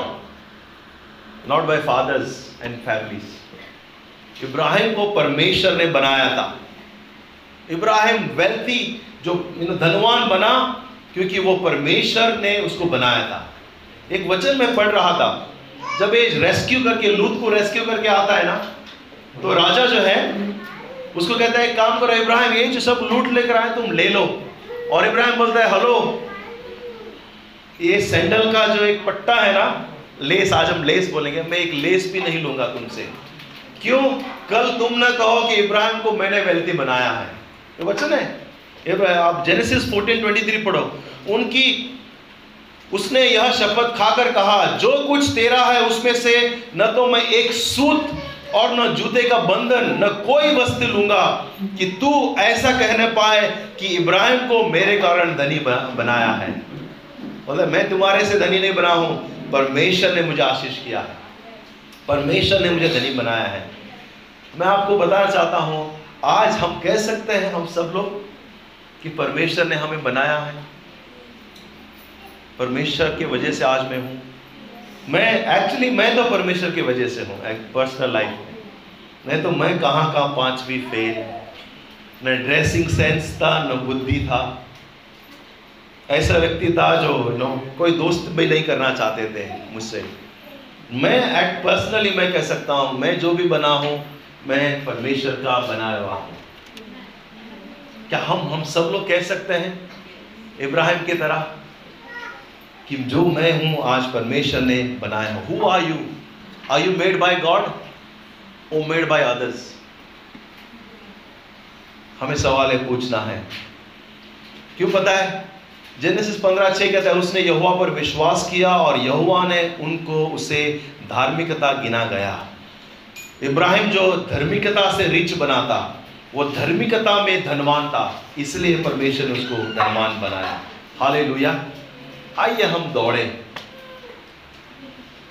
not by fathers and families Ibrahim को परमेश्वर ने बनाया था। इब्राहिम वेल्थी जो धनवान बना, क्योंकि वो परमेश्वर ने उसको बनाया था। एक वचन में पढ़ रहा था। जब ये रेस्क्यू करके, लूत को रेस्क्यू करके आता है ना तो राजा जो है, उसको कहता है काम करो, इब्राहिम, ये जो सब लूट लेकर आए, तुम ले लो। और इब्राहिम बोलता है, हेलो, ये सैंडल का जो एक पट्टा है ना, लेस, आज हम लेस बोलेंगे, मैं एक लेस भी नहीं लूँगा तुमसे। क्यों? कल तुम ना कहो कि इब्राहिम को मैंने वेल्थी बनाया है। ये वचन है आप जेनेसिस 14:23 पढ़ो, उनकी उसने यह शपथ खाकर कहा, जो कुछ तेरा है उसमें से न तो मैं एक सूत और न जूते का बंधन, न कोई वस्तु लूँगा कि तू ऐसा कहने पाए कि इब्राहिम को मेरे कारण धनी बनाया है। मतलब मैं तुम्हारे से धनी नहीं बना हूँ, परमेश्वर ने मुझे आशीष किया है। परमेश्वर ने मुझे धनी बनाया है। मैं आपको बताना चाहता हूँ, आज हम कह सकते हैं हम सब लोग कि परमेश्वर ने हमें बनाया है। परमेश्वर की वजह से आज मैं हूँ। मैं एक्चुअली मैं तो परमेश्वर की वजह से हूँ पर्सनल लाइफ में। नहीं तो मैं कहाँ कहाँ पांचवी फेल न ड्रेसिंग सेंस था, न बुद्धि था। ऐसा व्यक्ति था जो, नो, कोई दोस्त भी नहीं करना चाहते थे मुझसे। मैं एट पर्सनली मैं कह सकता हूँ, मैं जो भी बना हूँ, मैं परमेश्वर का बनाया हुआ हूँ। क्या हम हम सब लोग कह सकते हैं? इब्राहिम की तरह? कि जो मैं हूँ, आज परमेश्वर ने बनाया हूँ। Who are you are you made by God or made by others हमें सवाल है, पूछना है। क्यों पता है? जेनेसिस पंद्रह छह कहता है, उसने यहुआ पर विश्वास किया और यहुआ ने उनको उसे धार्मिकता गिना गया। इब्राहिम जो धार्मिकता से रिच बनाता वो धार्मिकता में धनवान था, इसलिए परमेश्वर ने उसको धनवान बनाया। हाले आइए हम दौड़े।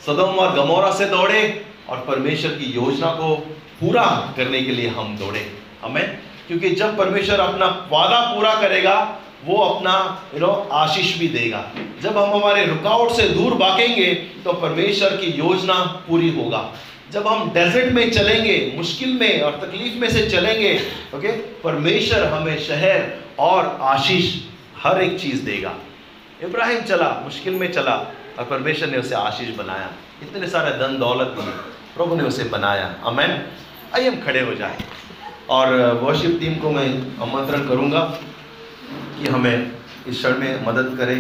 सदम और गमोरा से दौड़े और परमेश्वर की योजना को पूरा करने के लिए हम दौड़े। हमें क्योंकि जब परमेश्वर अपना वादा पूरा करेगा, वो अपना यू नो आशीष भी देगा। जब हम हमारे रुकावट से दूर भागेंगे तो परमेश्वर की योजना पूरी होगा। जब हम डेजर्ट में चलेंगे, मुश्किल में और तकलीफ़ में से चलेंगे ओके परमेश्वर हमें शहर और आशीष हर एक चीज़ देगा। इब्राहिम चला, मुश्किल में चला और परमेश्वर ने उसे आशीष बनाया। इतने सारे धन दौलत में प्रभु ने उसे बनाया। अमेन आइए हम खड़े हो जाए। और वर्शिप टीम को मैं आमंत्रण करूँगा कि हमें इस क्षण में मदद करें,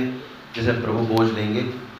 जैसे प्रभु बोझ लेंगे